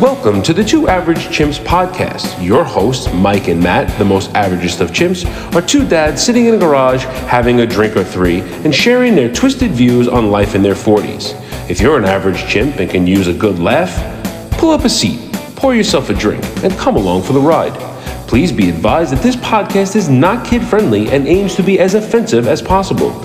Welcome to the Two Average Chimps podcast. Your hosts, Mike and Matt, the most averagest of chimps, are two dads sitting in a garage having a drink or three and sharing their twisted views on life in their 40s. If you're an average chimp and can use a good laugh, pull up a seat, pour yourself a drink, and come along for the ride. Please be advised that this podcast is not kid friendly and aims to be as offensive as possible.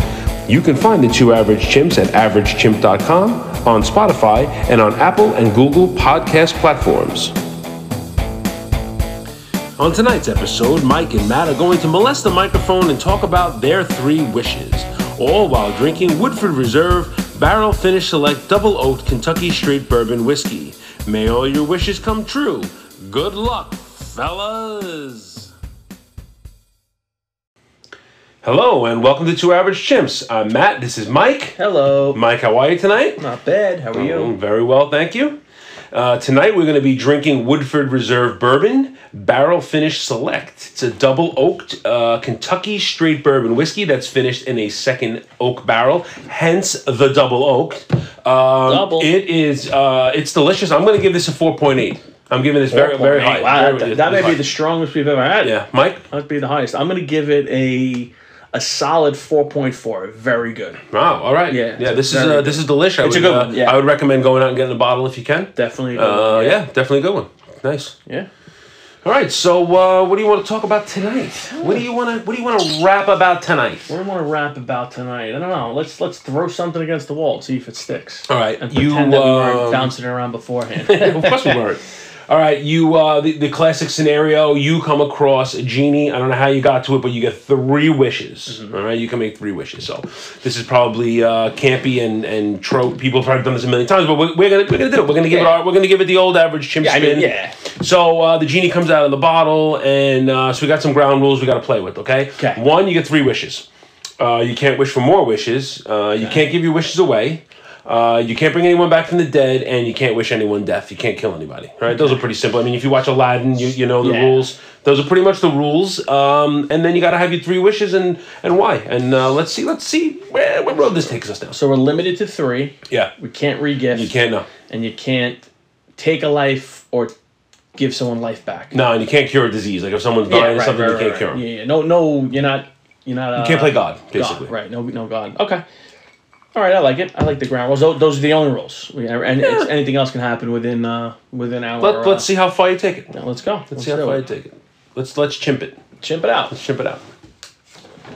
You can find the two average chimps at averagechimp.com, on Spotify, and on Apple and Google podcast platforms. On tonight's episode, Mike and Matt are going to molest the microphone and talk about their three wishes, all while drinking Woodford Reserve Barrel Finish Select Double Oaked Kentucky Straight Bourbon Whiskey. May all your wishes come true. Good luck, fellas. Hello and welcome to Two Average Chimps. I'm Matt. This is Mike. Hello. Mike, how are you tonight? Not bad. How are Oh, you? very well, thank you. Uh, tonight we're going to be drinking Woodford Reserve Bourbon Barrel Finish Select. It's a double oaked uh, Kentucky straight bourbon whiskey that's finished in a second oak barrel, hence the double oaked. Um, Double. It is. Uh, it's delicious. I'm going to give this a 4.8. I'm giving this very very high. Wow, Very- that, that may high. be the strongest we've ever had. yeah, Mike. That'd be the highest. I'm gonna give it a a solid 4.4. Very good. Wow. All right. Yeah, Yeah. This is uh, this is delicious. I It's a would, good uh, one, yeah. I would recommend going out and getting a bottle if you can. Definitely. a good Uh, one, yeah, definitely a good one. Nice. Yeah. All right, so uh, what do you want to talk about tonight? What do you want to What do you want to rap about tonight? What do I want to rap about tonight? I don't know. Let's let's throw something against the wall, and see if it sticks. All right, And you. pretend that we weren't um, bouncing around beforehand. of course we weren't. All right, you. Uh, the, the classic scenario: you come across a genie. I don't know how you got to it, but you get three wishes. Mm-hmm. All right, you can make three wishes. So this is probably uh, campy and and trope. People have probably done this a million times, but we're, we're gonna we're gonna do it. We're gonna give it our we're gonna give it the old average chimp yeah, I spin. mean, yeah. So uh, the genie comes out of the bottle, and uh, so we got some ground rules we got to play with. Okay. Okay. One, you get three wishes. Uh, you can't wish for more wishes. Uh, you can't give your wishes away. Uh, you can't bring anyone back from the dead, and you can't wish anyone death. You can't kill anybody. Right? Those are pretty simple. I mean, if you watch Aladdin, you, you know the Yeah. rules. Those are pretty much the rules. Um, and then you got to have your three wishes, and and why. And uh, let's see. Let's see where what road this takes us now. So we're limited to three. Yeah. We can't re-gift. You can't no. And you can't take a life or give someone life back. No, and you can't cure a disease. Like if someone's dying or something, you can't cure 'em. Yeah, yeah. No, no, you're not. You're not. Uh, You can't play God, basically. God, right? No, no God. Okay. All right, I like it. I like the ground rules. Those, those are the only rules. We, and it's, anything else can happen within uh, within our. Let, uh, let's see how far you take it. yeah, let's go. Let's, Let's see how do far you take it. Let's let's chimp it. Chimp it out. Let's chimp it out.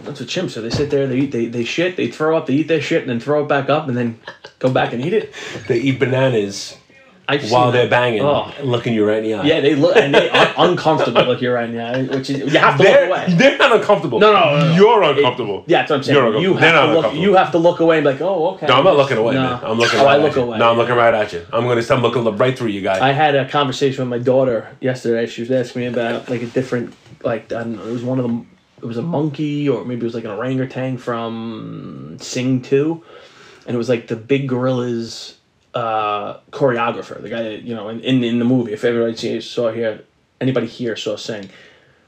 That's what chimps are. They sit there, they eat, they, they shit, they throw up, they eat their shit, and then throw it back up, and then go back and eat it. They eat bananas I've while they're banging, Oh. looking you right in the eye. Yeah, they look and they are uncomfortable. Look, you right in the Yeah, which is you have to look They're, away. they're not uncomfortable. No, no, no, no. You're uncomfortable. Yeah, that's what I'm saying. You're You uncomfortable. Have to look. You have to look away and be like, oh, okay. No, I'm not looking away, No. man. I'm looking Oh, right I look at you. away. No, I'm looking right at you. I'm gonna I'm looking right through you, guys. I had a conversation with my daughter yesterday. She was asking me about like a different, like I don't know, it was one of them. It was a monkey, or maybe it was like an orangutan from Sing Two, and it was like the big gorilla's uh, choreographer, the guy that you know in, in, in the movie. If everybody saw here, anybody here saw Sing,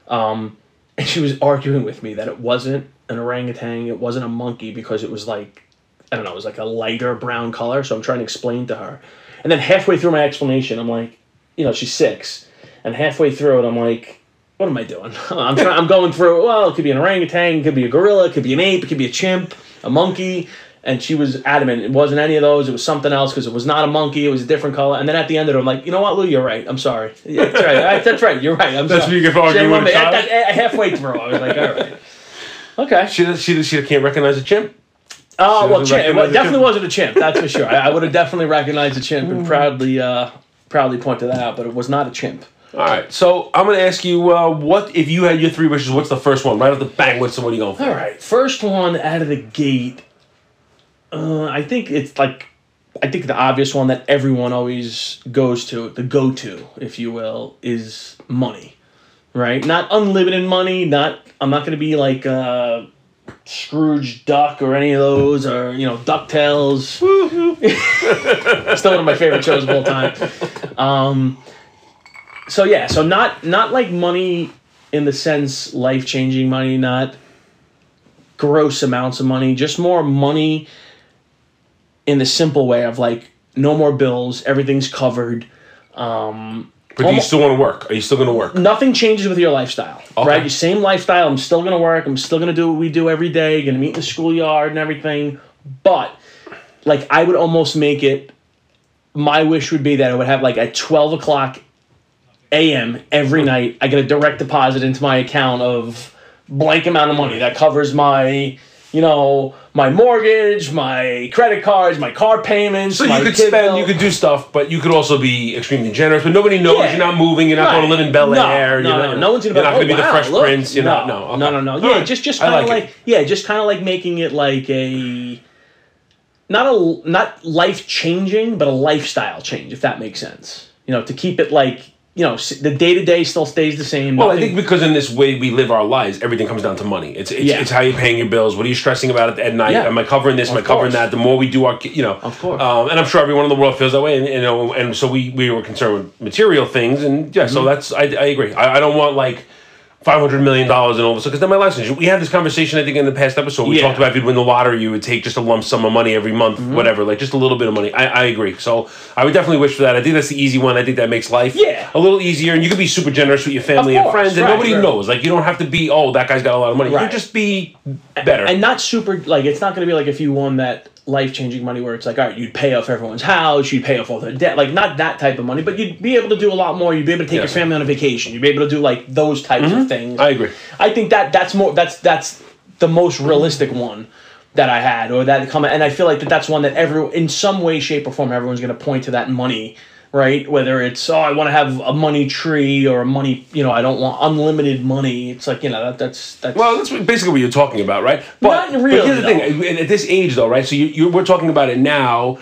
um, and she was arguing with me that it wasn't an orangutan, it wasn't a monkey because it was like I don't know, it was like a lighter brown color. So I'm trying to explain to her. And then halfway through my explanation, I'm like, you know, she's six. And halfway through it, I'm like, what am I doing? I'm trying, I'm going through, well, it could be an orangutan, it could be a gorilla, it could be an ape, it could be a chimp, a monkey. And she was adamant it wasn't any of those. It was something else because it was not a monkey. It was a different color. And then at the end of it, I'm like, you know what, Lou, you're right. I'm sorry. Yeah, that's right. That's right. You're right. I'm That's sorry. what you get for arguing with a me. At- at- at- halfway through, I was like, all right. Okay. she, she she can't recognize a chimp. Oh She well, chimp. It definitely wasn't a chimp. That's for sure. I, I would have definitely recognized a chimp and proudly, uh, proudly pointed that out. But it was not a chimp. All right, so I'm gonna ask you, uh, what if you had your three wishes? What's the first one? Right off the bang, what's what are you going for? All right, first one out of the gate. Uh, I think it's like, I think the obvious one that everyone always goes to, the go-to, if you will, is money, right? Not unlimited money. Not I'm not gonna be like uh, Scrooge Duck or any of those, or you know Ducktales. Still one of my favorite shows of all time. Um, so yeah, so not not like money in the sense life changing money, not gross amounts of money, just more money in the simple way of like no more bills, everything's covered. Um, But do you still want to work? Are you still going to work? nothing changes with your lifestyle, Okay. right? Your same lifestyle. I'm still gonna work. I'm still gonna do what we do every day. Gonna meet in the schoolyard and everything. But like, I would almost make it. My wish would be that I would have like at twelve o'clock a.m. every night. I get a direct deposit into my account of blank amount of money that covers my. You know my mortgage, my credit cards, my car payments. So my you could spend, bill. you could do stuff, but you could also be extremely generous. But nobody knows Yeah. you're not moving. You're not going to live in Bel Air. No, you're no, not, no one's gonna You're be not like, going to oh, be the wow, Fresh look. Prince. You're no, not. No. no, okay. no, no. All Yeah, right. just just kind of like like, yeah, just kind of like making it like a not a not life changing, but a lifestyle change, if that makes sense. You know, to keep it like you know the day to day still stays the same. Well, I think because in this way we live our lives, everything comes down to money. It's it's, Yeah. it's how you're paying your bills. What are you stressing about at, at night? Yeah. Am I covering this? Am I Of covering course. that? The more we do our, you know, Of course. Um, and I'm sure everyone in the world feels that way. And you know, and so we we were concerned with material things, and yeah, Mm-hmm. so that's I, I agree. I, I don't want like. Five hundred million dollars and all a because then my changed. We had this conversation, I think, in the past episode. We Yeah. talked about if you'd win the lottery, you would take just a lump sum of money every month, Mm-hmm. whatever, like just a little bit of money. I, I agree. So I would definitely wish for that. I think that's the easy one. I think that makes life Yeah. a little easier, and you can be super generous with your family and course, friends, and right, nobody right. knows. Like you don't have to be, oh, that guy's got a lot of money. You Right. can just be better. and not super like it's not going to be like if you won that life changing money where it's like all right you'd pay off everyone's house you'd pay off all their debt like not that type of money but you'd be able to do a lot more you'd be able to take Yes. your family on a vacation you'd be able to do like those types of things Mm-hmm. I agree. I think that that's more that's that's the most realistic one that I had or that comment and I feel like that that's one that every in some way shape or form everyone's going to point to that money right whether it's oh I want to have a money tree or a money you know I don't want unlimited money it's like you know that that's that's Well, that's basically what you're talking about, right? But, Not really, but here's the thing: at this age, though, right? So you, you we're talking about it now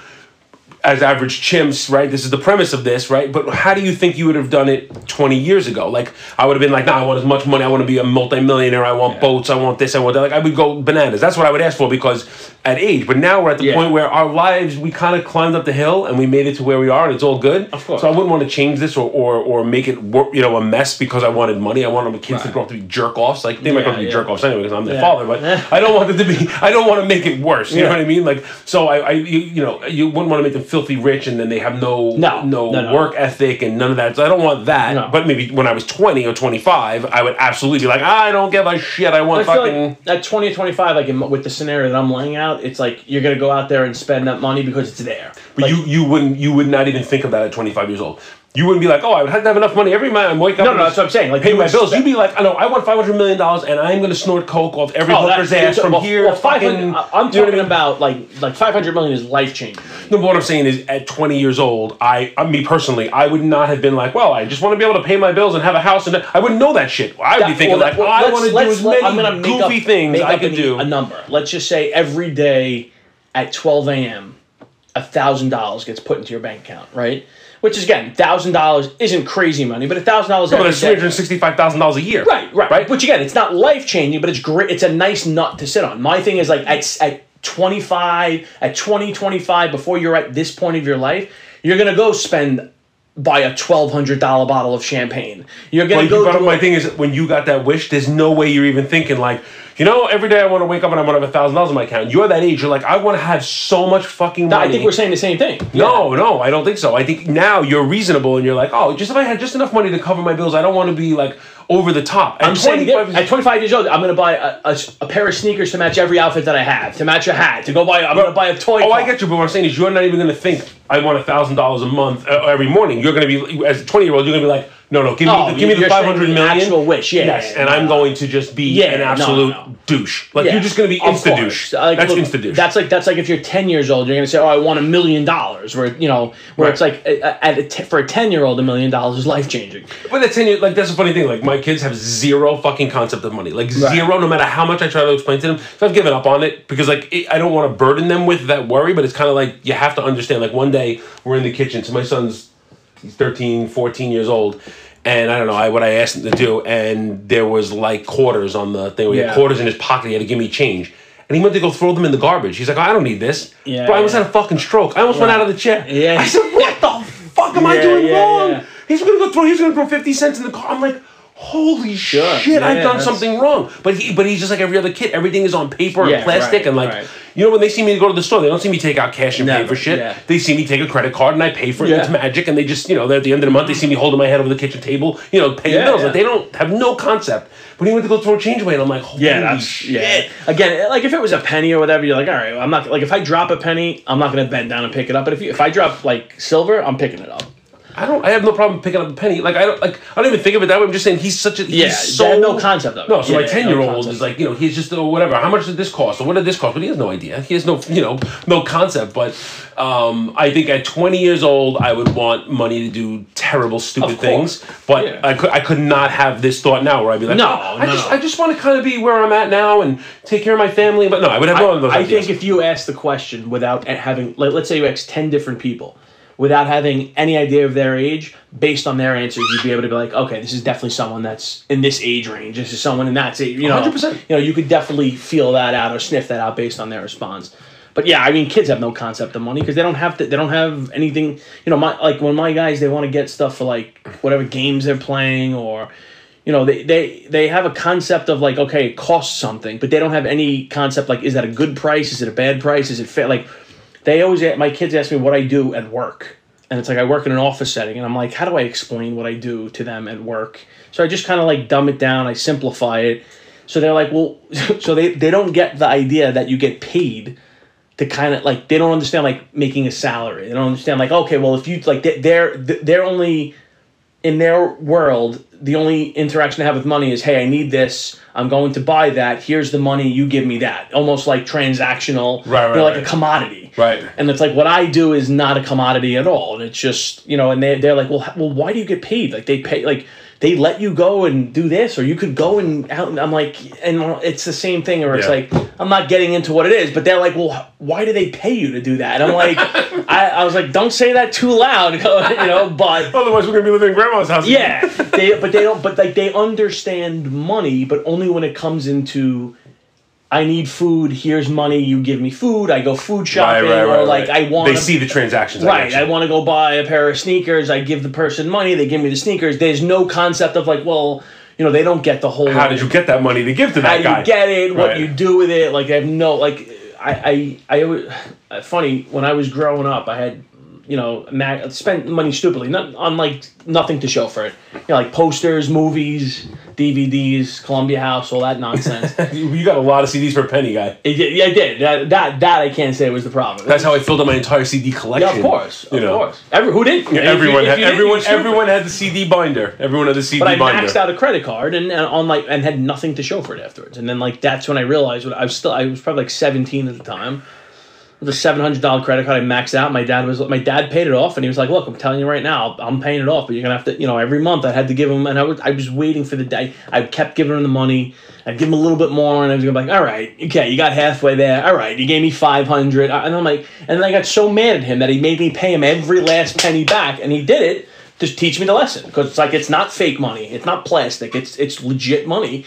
as average chimps, right? This is the premise of this, right? But how do you think you would have done it 20 years ago? Like, I would have been like, nah, I want as much money. I want to be a multimillionaire. I want boats. I want this. I want that. Like, I would go bananas. That's what I would ask for because at age. But now we're at the Yeah. point where our lives, we kind of climbed up the hill and we made it to where we are and it's all good. Of course. So I wouldn't want to change this or, or, or make it, work, you know, a mess because I wanted money. I wanted my kids to grow up to be jerk offs. Like, they might grow up to be Yeah, jerk offs anyway because I'm their Yeah. father. But I don't want it to be, I don't want to make it worse. You know what I mean? Like, so I, I you, you know, you wouldn't want to make them filthy rich and then they have no, No. no, No, no. work ethic and none of that. So I don't want that. No. But maybe when I was 20 or 25, I would absolutely be like, I don't give a shit. I I want feel fucking. like at 20 or 25, like in, with the scenario that I'm laying out, it's like you're going to go out there and spend that money because it's there. But Like, you, you wouldn't, you would not even think of that at 25 years old. You wouldn't be like, oh, I would have to have enough money every month and wake up. No, no, that's what I'm saying. Like, pay my bills. You'd be like, I know, I want 500 million dollars, and I'm going to snort coke off every Oh, hooker's ass from well, here. Well, 500, fucking- I- I'm you know talking about like like 500 million is life changing. No, but what I'm saying is, at 20 years old, I, I, me personally, I would not have been like, well, I just want to be able to pay my bills and have a house, and I wouldn't know that shit. I would be thinking like, well, I want to do as many goofy things I can a, do. A number. Let's just say every day at 12 a.m. a thousand dollars gets put into your bank account, right? Which is again, thousand dollars isn't crazy money, but a thousand dollars But day. three hundred sixty-five thousand dollars a year. Right, right, right. Which again, it's not life changing, but it's great. It's a nice nut to sit on. My thing is like at at 25, at 20, 25, before you're at this point of your life, you're gonna go spend buy a twelve hundred dollar bottle of champagne. You're gonna But, go. but my thing is, when you got that wish, there's no way you're even thinking like, you know, every day I want to wake up and I want to have a thousand dollars in my account. You're that age. You're like, I want to have so much fucking money. I think we're saying the same thing. No, no, I don't think so. I think now you're reasonable and you're like, oh, just if I had just enough money to cover my bills, I don't want to be like over the top. At I'm saying 25 at 25 years old, I'm gonna buy a, a, a pair of sneakers to match every outfit that I have, to match a hat, to go buy. I'm gonna buy a toy. Oh, I get you, but what I'm saying is you're not even going to think I want a thousand dollars a month uh, every morning. You're going to be as a 20 year old. You're going to be like, no, no, give me, the, give me the saying 500 the actual wish, yeah, Yes, yeah, and no, I'm no. going to just be Yeah, an absolute no, douche. Like Yeah, you're just going to be insta douche. Like, That's look, insta douche. That's like that's like if you're 10 years old, you're gonna say, "Oh, I want a million dollars." Where you know, where Right. it's like uh, at a t- for a 10 year old, a million dollars is life changing. But at 10 years, like, that's a funny thing. Like, my kids have zero fucking concept of money. Like, Right. zero, no matter how much I try to explain to them. So I've given up on it because, like, it, I don't want to burden them with that worry, but it's kind of like you have to understand. Like, one day we're in the kitchen. So my son's 13, 14 years old. And I don't know I, what I asked him to do. And there was, like, quarters on the thing. We had quarters in his pocket. He had to give me change. And he went to go throw them in the garbage. He's like, I don't need this. Yeah, Bro, I almost yeah. had a fucking stroke. I almost went out of the chair. Yeah. I said, what the fuck am I doing yeah, wrong? yeah. He's gonna go throw. He's gonna throw fifty cents in the car. I'm like, holy Sure. shit, Yeah, I've done that's- something wrong. But he, but he's just like every other kid. Everything is on paper Yeah, and plastic, right, and like, right. you know, when they see me go to the store, they don't see me take out cash and pay for shit. yeah. They see me take a credit card and I pay for it. It's magic, and they just, you know, at the end of the month, they see me holding my head over the kitchen table, you know, paying bills. Like they don't have no concept. But he went to go throw a change away, and I'm like, holy Yeah, that's shit. yeah. Again, like if it was a penny or whatever, you're like, all right, I'm not like if I drop a penny, I'm not gonna bend down and pick it up. But if you, if I drop like silver, I'm picking it up. I don't. I have no problem picking up a penny. Like I don't. Like I don't even think of it that way. I'm just saying he's such a. He's Yeah, so no concept of it. No, so Yeah, my ten year old is like, you know, he's just oh, whatever. How much did this cost, or what did this cost? But he has no idea. He has no, you know, no concept. But um, I think at 20 years old, I would want money to do terrible, stupid things. But Yeah. I could, I could not have this thought now where I'd be like, No, oh, I no, just, no. I just want to kind of be where I'm at now and take care of my family. But no, I would have none of those I ideas. think if you ask the question without having, like, let's say you ask ten different people, without having any idea of their age, based on their answers, you'd be able to be like, okay, this is definitely someone that's in this age range. This is someone in that age. You know, 100%. You know, you could definitely feel that out or sniff that out based on their response. But yeah, I mean, kids have no concept of money because they don't have to. They don't have anything. You know, my like when my guys they want to get stuff for like whatever games they're playing or you know they, they they have a concept of like okay it costs something but they don't have any concept like is that a good price is it a bad price is it fair like they always my kids ask me what i do at work. And it's like i work in an office setting and i'm like how do i explain what i do to them at work? So i just kind of like dumb it down i simplify it. So they're like well so they, they don't get the idea that you get paid to kind of like they don't understand like making a salary. They don't understand like okay well if you like they- they're they're only in their world, the only interaction I have with money is, hey, I need this. I'm going to buy that. Here's the money. You give me that. Almost like transactional. Right, right, like right. a commodity. Right. And it's like what I do is not a commodity at all. And it's just you know, and they they're like, well, well, why do you get paid? Like they pay like. They let you go and do this, or you could go and out. And I'm like, and it's the same thing. Or it's Yeah. like, I'm not getting into what it is, but they're like, well, why do they pay you to do that? And I'm like, I, I was like, don't say that too loud, you know. But Otherwise, we're gonna be living in grandma's house. yeah, they but they don't. But like they understand money, but only when it comes into, I need food. Here's money. You give me food. I go food shopping, right, right. or like right. I want. They see the transactions. Right, you. I want to go buy a pair of sneakers. I give the person money. They give me the sneakers. There's no concept of like, well, you know, they don't get the whole. How did you get that money to give to How that do guy? you get it? What Right. you do with it? Like I have no like. I I I always, funny when I was growing up, I had you know mag- spent money stupidly, not on like nothing to show for it. You know, like posters, movies, DVDs, Columbia House, all that nonsense. You got a lot of CDs for a penny, guy. It yeah, I did. That, that that I can't say was the problem. That's how I filled up my entire CD collection. yeah, of course, of know. course. Every, who didn't? Yeah, you- everyone, had, everyone, everyone had the CD binder. Everyone had the CD But I binder. maxed out a credit card and, and on like and had nothing to show for it afterwards. And then like that's when I realized what I was still I was probably like seventeen at the time. It was a seven hundred dollar credit card I maxed out. My dad was my dad paid it off and he was like, "Look, I'm telling you right now, I'm paying it off, but you're gonna have to, you know, every month I had to give him." And I was I was waiting for the day. I kept giving him the money. I'd give him a little bit more, and I was gonna be like, "All right, okay, you got halfway there. All right, you gave me five hundred. And I'm like, and then I got so mad at him that he made me pay him every last penny back, and he did it to teach me the lesson because it's like it's not fake money, it's not plastic, it's it's legit money.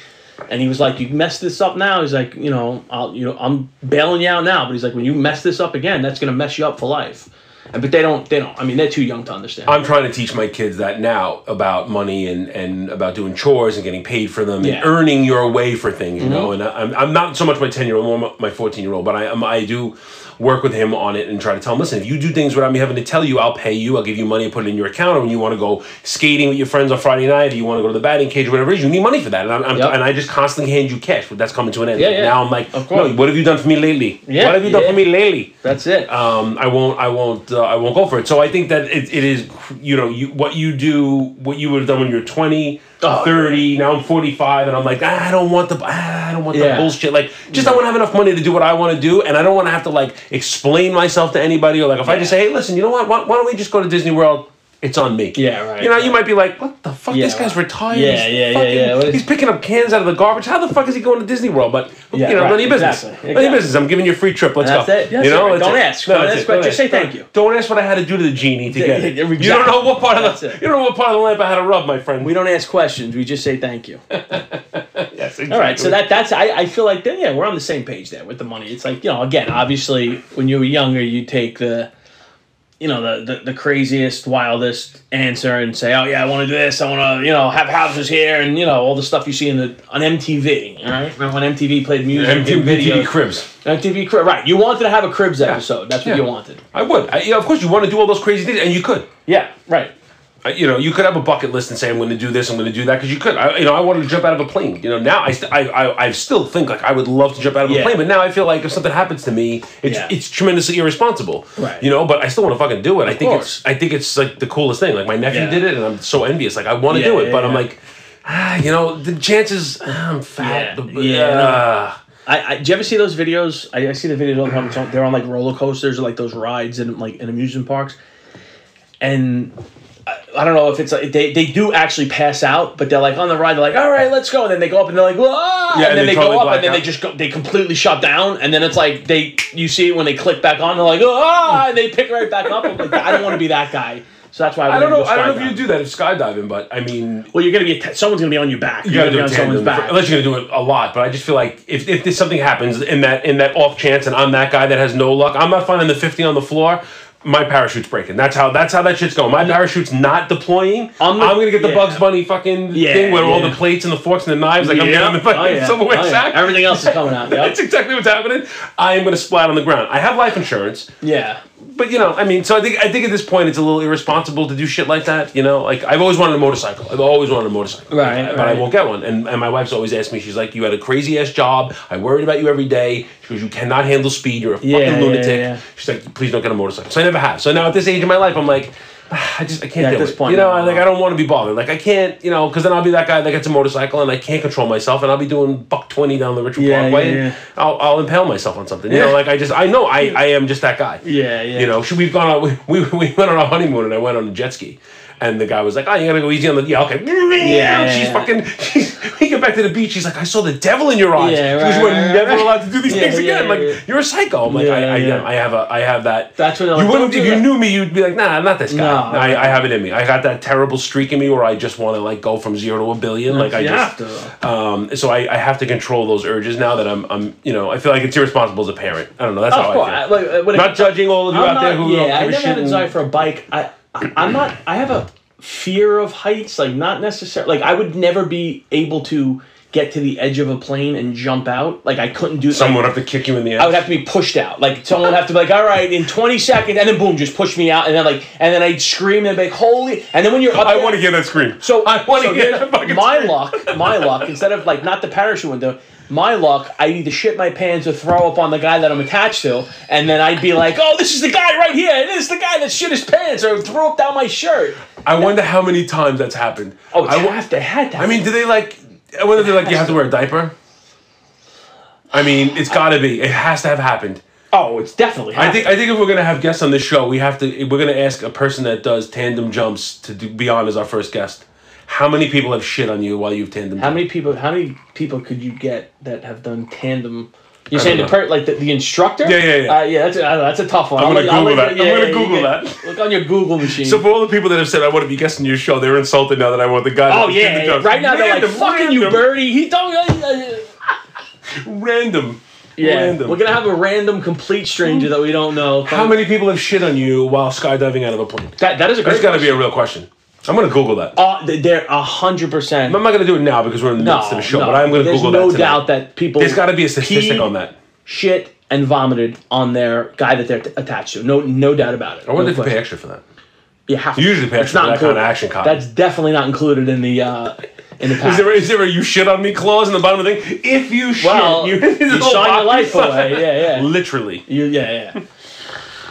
And he was like, "You mess this up now." He's like, "You know, I'll, you know, I'm bailing you out now." But he's like, "When you mess this up again, that's gonna mess you up for life." And but they don't, they don't. I mean, they're too young to understand. I'm trying to teach my kids that now about money and, and about doing chores and getting paid for them Yeah. Mm-hmm. and earning your way for things, you know. And I- I'm, I'm not so much my 10 year old, more my 14 year old, but I am I do work with him on it and try to tell him, listen, if you do things without me having to tell you, I'll pay you, I'll give you money and put it in your account. Or when you want to go skating with your friends on Friday night, or you want to go to the batting cage, or whatever it is, you need money for that. And, I'm, I'm, Yep. and I just constantly hand you cash, but that's coming to an end. Yeah, yeah. Now I'm like, no, what have you done for me lately? Yeah, what have you done for me lately? that's it. um, I won't, I won't, uh, I won't go for it. So I think that it, it is, you know, you what you do, what you would have done when you're 20, Oh, 30. Now I'm 45, and I'm like, ah, I don't want the, ah, I don't want the bullshit. Like, just I want to have enough money to do what I want to do, and I don't want to have to like explain myself to anybody. Or like, if I just say, hey, listen, you know what? Why, why don't we just go to Disney World? It's on me. Yeah, right, You know, you might be like, what the fuck? Yeah, this guy's right. retired. Yeah, he's yeah, yeah, fucking- yeah. Is- He's picking up cans out of the garbage. How the fuck is he going to Disney World? But Yeah, you know, right, none of your business. exactly, None of your business. I'm giving you a free trip. Let's That's go. it. That's you know. That's Don't it. ask. Don't that's ask. Don't Just say thank you. Don't ask what I had to do to the genie to get it. Yeah, You don't know what part of the you don't know what part of the lamp I had to rub, my friend. we don't ask questions. We just say thank you. yes, exactly. All right, so that that's I, I feel like then yeah we're on the same page there with the money. It's like you know again obviously when you were younger you take the you know the, the the craziest wildest answer and say oh yeah i want to do this i want to you know have houses here and you know all the stuff you see in the on mtv all right remember when mtv played music and MTV, video Cribs. mtv crib right you wanted to have a cribs episode that's what Yeah. you wanted I would. I, you know, of course, you want to do all those crazy things, and you could. yeah right You know, you could have a bucket list and say, "I'm going to do this, I'm going to do that," because you could. I, you know, I wanted to jump out of a plane. You know, now I, st- I, I, I still think like I would love to jump out of a plane, but now I feel like if something happens to me, it's Yeah. it's tremendously irresponsible. Right. You know, but I still want to fucking do it. I think course. it's I think it's like the coolest thing. Like my nephew Yeah. did it, and I'm so envious. Like I want to Yeah, do it, yeah, but I'm like, ah, you know, the chances. ah, I'm fat. Yeah, the- yeah, ah. I, I, do you ever see those videos? I, I see the videos all the time. On- They're on like roller coasters or like those rides in like in amusement parks. And I, don't know if it's like they, they do actually pass out, but they're like on the ride. They're like, all right, let's go. And then they go up and they're like, Whoa! Yeah, and, and then they they, go up and then they just go, they completely shut down. And then it's like they you see it when they click back on. They're like, ah, and they pick right back up. Like, I don't want to be that guy. So that's why I, I don't know. I don't know if you do that if skydiving, but I mean, Well, you're gonna be someone's gonna be on your back. you You're gotta do be on someone's back. unless you're gonna do it a lot. But I just feel like if if there's something happens in that in that off chance, and I'm that guy that has no luck, I'm not finding the 50 on the floor. My parachute's breaking. That's how that's how that shit's going. My parachute's not deploying. I'm, I'm gonna get the yeah. Bugs Bunny fucking Yeah, thing with all the plates and the forks and the knives. Like I'm Yeah. getting the oh, fucking Oh, yeah. silverware Oh, yeah. sack. Everything else is coming out. Yep. That's exactly what's happening. I am gonna splat on the ground. I have life insurance. yeah. But you know, I mean, so I think I think at this point it's a little irresponsible to do shit like that. You know, like I've always wanted a motorcycle. I've always wanted a motorcycle. Right, But I won't get one. And, and my wife's always asked me. She's like, "You had a crazy ass job. I worried about you every day." She goes, "You cannot handle speed. You're a fucking yeah, lunatic." yeah. She's like, "Please don't get a motorcycle." So I never have. So now at this age of my life, I'm like. "Ah, I just I can't Yeah, at this it. point, you know, no, like. I don't want to be bothered. Like I can't, you know, because then I'll be that guy that gets a motorcycle and I can't control myself, and I'll be doing buck twenty down the Richard Yeah, Parkway. yeah, and. I'll, I'll impale myself on something. You know, like I just I know I, I am just that guy. Yeah, yeah. You know, should we've gone on we, we, we went on a honeymoon and I went on a jet ski. And the guy was like, "Oh, you gotta go easy on the yeah, okay." Yeah, she's fucking. She's, get back to the beach. She's like, "I saw the devil in your eyes." Yeah, right, "You were right, never right. allowed to do these Yeah, things again. yeah, like yeah. you're a psycho." I'm like, Yeah, I, I, yeah. I have a. I have that. That's what they're you like, wouldn't. If you that." knew me, you'd be like, "Nah, I'm not this guy." No, I. I have it in me. I got that terrible streak in me where I just want to like go from zero to a billion. Like I just. have to. Um, so I, I have to control those urges now that I'm, I'm, you know, I feel like it's irresponsible as a parent. I don't know. That's Of how course. I I, feel. like, when it- Not judging all of you I'm out there not- who don't yeah, I give a never shit. had a and- for a bike. I, I I'm not. I have a fear of heights. Like not necessarily. Like I would never be able to get to the edge of a plane and jump out. Like I couldn't do. Someone like, would have to kick you in the ass. I would have to be pushed out. Like someone would have to be like, all right, in 20 seconds, and then boom, just push me out, and then like, and then I'd scream and be like, holy, and then when you're up I want to hear that scream. So I want to so fucking my scream. luck. My luck. Instead of like not the parachute window, my luck. I either shit my pants or throw up on the guy that I'm attached to, and then I'd be like, "Oh, this is the guy right here. This is the guy that shit his pants or threw up down my shirt." I wonder how many times that's happened. Oh, it's I, have to had that. I mean, do they like? I wonder if they like you have to wear a diaper. I mean, it's got to be. It has to have happened. oh, it's definitely. I think. I think if we're gonna have guests on this show, we have to. We're gonna ask a person that does tandem jumps to do, be on as our first guest. How many people have shit on you while you've tandem? How many people? How many people could you get that have done tandem? You're I saying the per, like the, the instructor? Yeah, yeah, yeah. Uh, yeah, that's a, uh, that's a tough one. I'm gonna I'll Google let that. you- I'm gonna yeah, Google you that. Look on your Google machine. So for all the people that have said I want to be guesting your show, they're insulted now that I want the guy. oh yeah, the yeah. right now they're like, Random, "Fucking you, birdie." He don't. Uh, uh, Random. Yeah, Random. we're gonna have a random complete stranger that we don't know. How many people have shit on you while skydiving out of a plane? That that is a great. That's got to be a real question. I'm gonna Google that. Uh, they're a hundred percent. I'm not gonna do it now because we're in the No, midst of the show, no. but I'm gonna There's Google no that. tonight. doubt that people. There's got to be a statistic on that. Shit and vomited on their guy that they're t- attached to. No, no doubt about it. I wonder no if you pay extra for that. You have to. You usually pay extra for not that kind of included. action copy. That's definitely not included in the uh, in the Is package. there, is there a you shit on me clause in the bottom of the thing? If you shit, Well, you, you shine your life away. Yeah, yeah. Literally. You, yeah, yeah.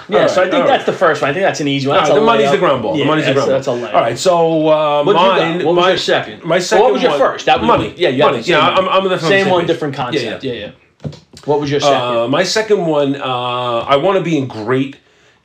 Yeah, All so I think that's the first one. I think that's an easy one. Right, the money's layup. the ground ball. Yeah, the money's the ground that's a layup. All right, so uh, What'd you got? mine. What was my, your second? My second What was your one- first? That was money. Yeah, you money. Yeah. I'm, I'm the Same same one, different concept. Yeah, Yeah, yeah. yeah. What was your second? Uh, my second one, uh, I want to be in great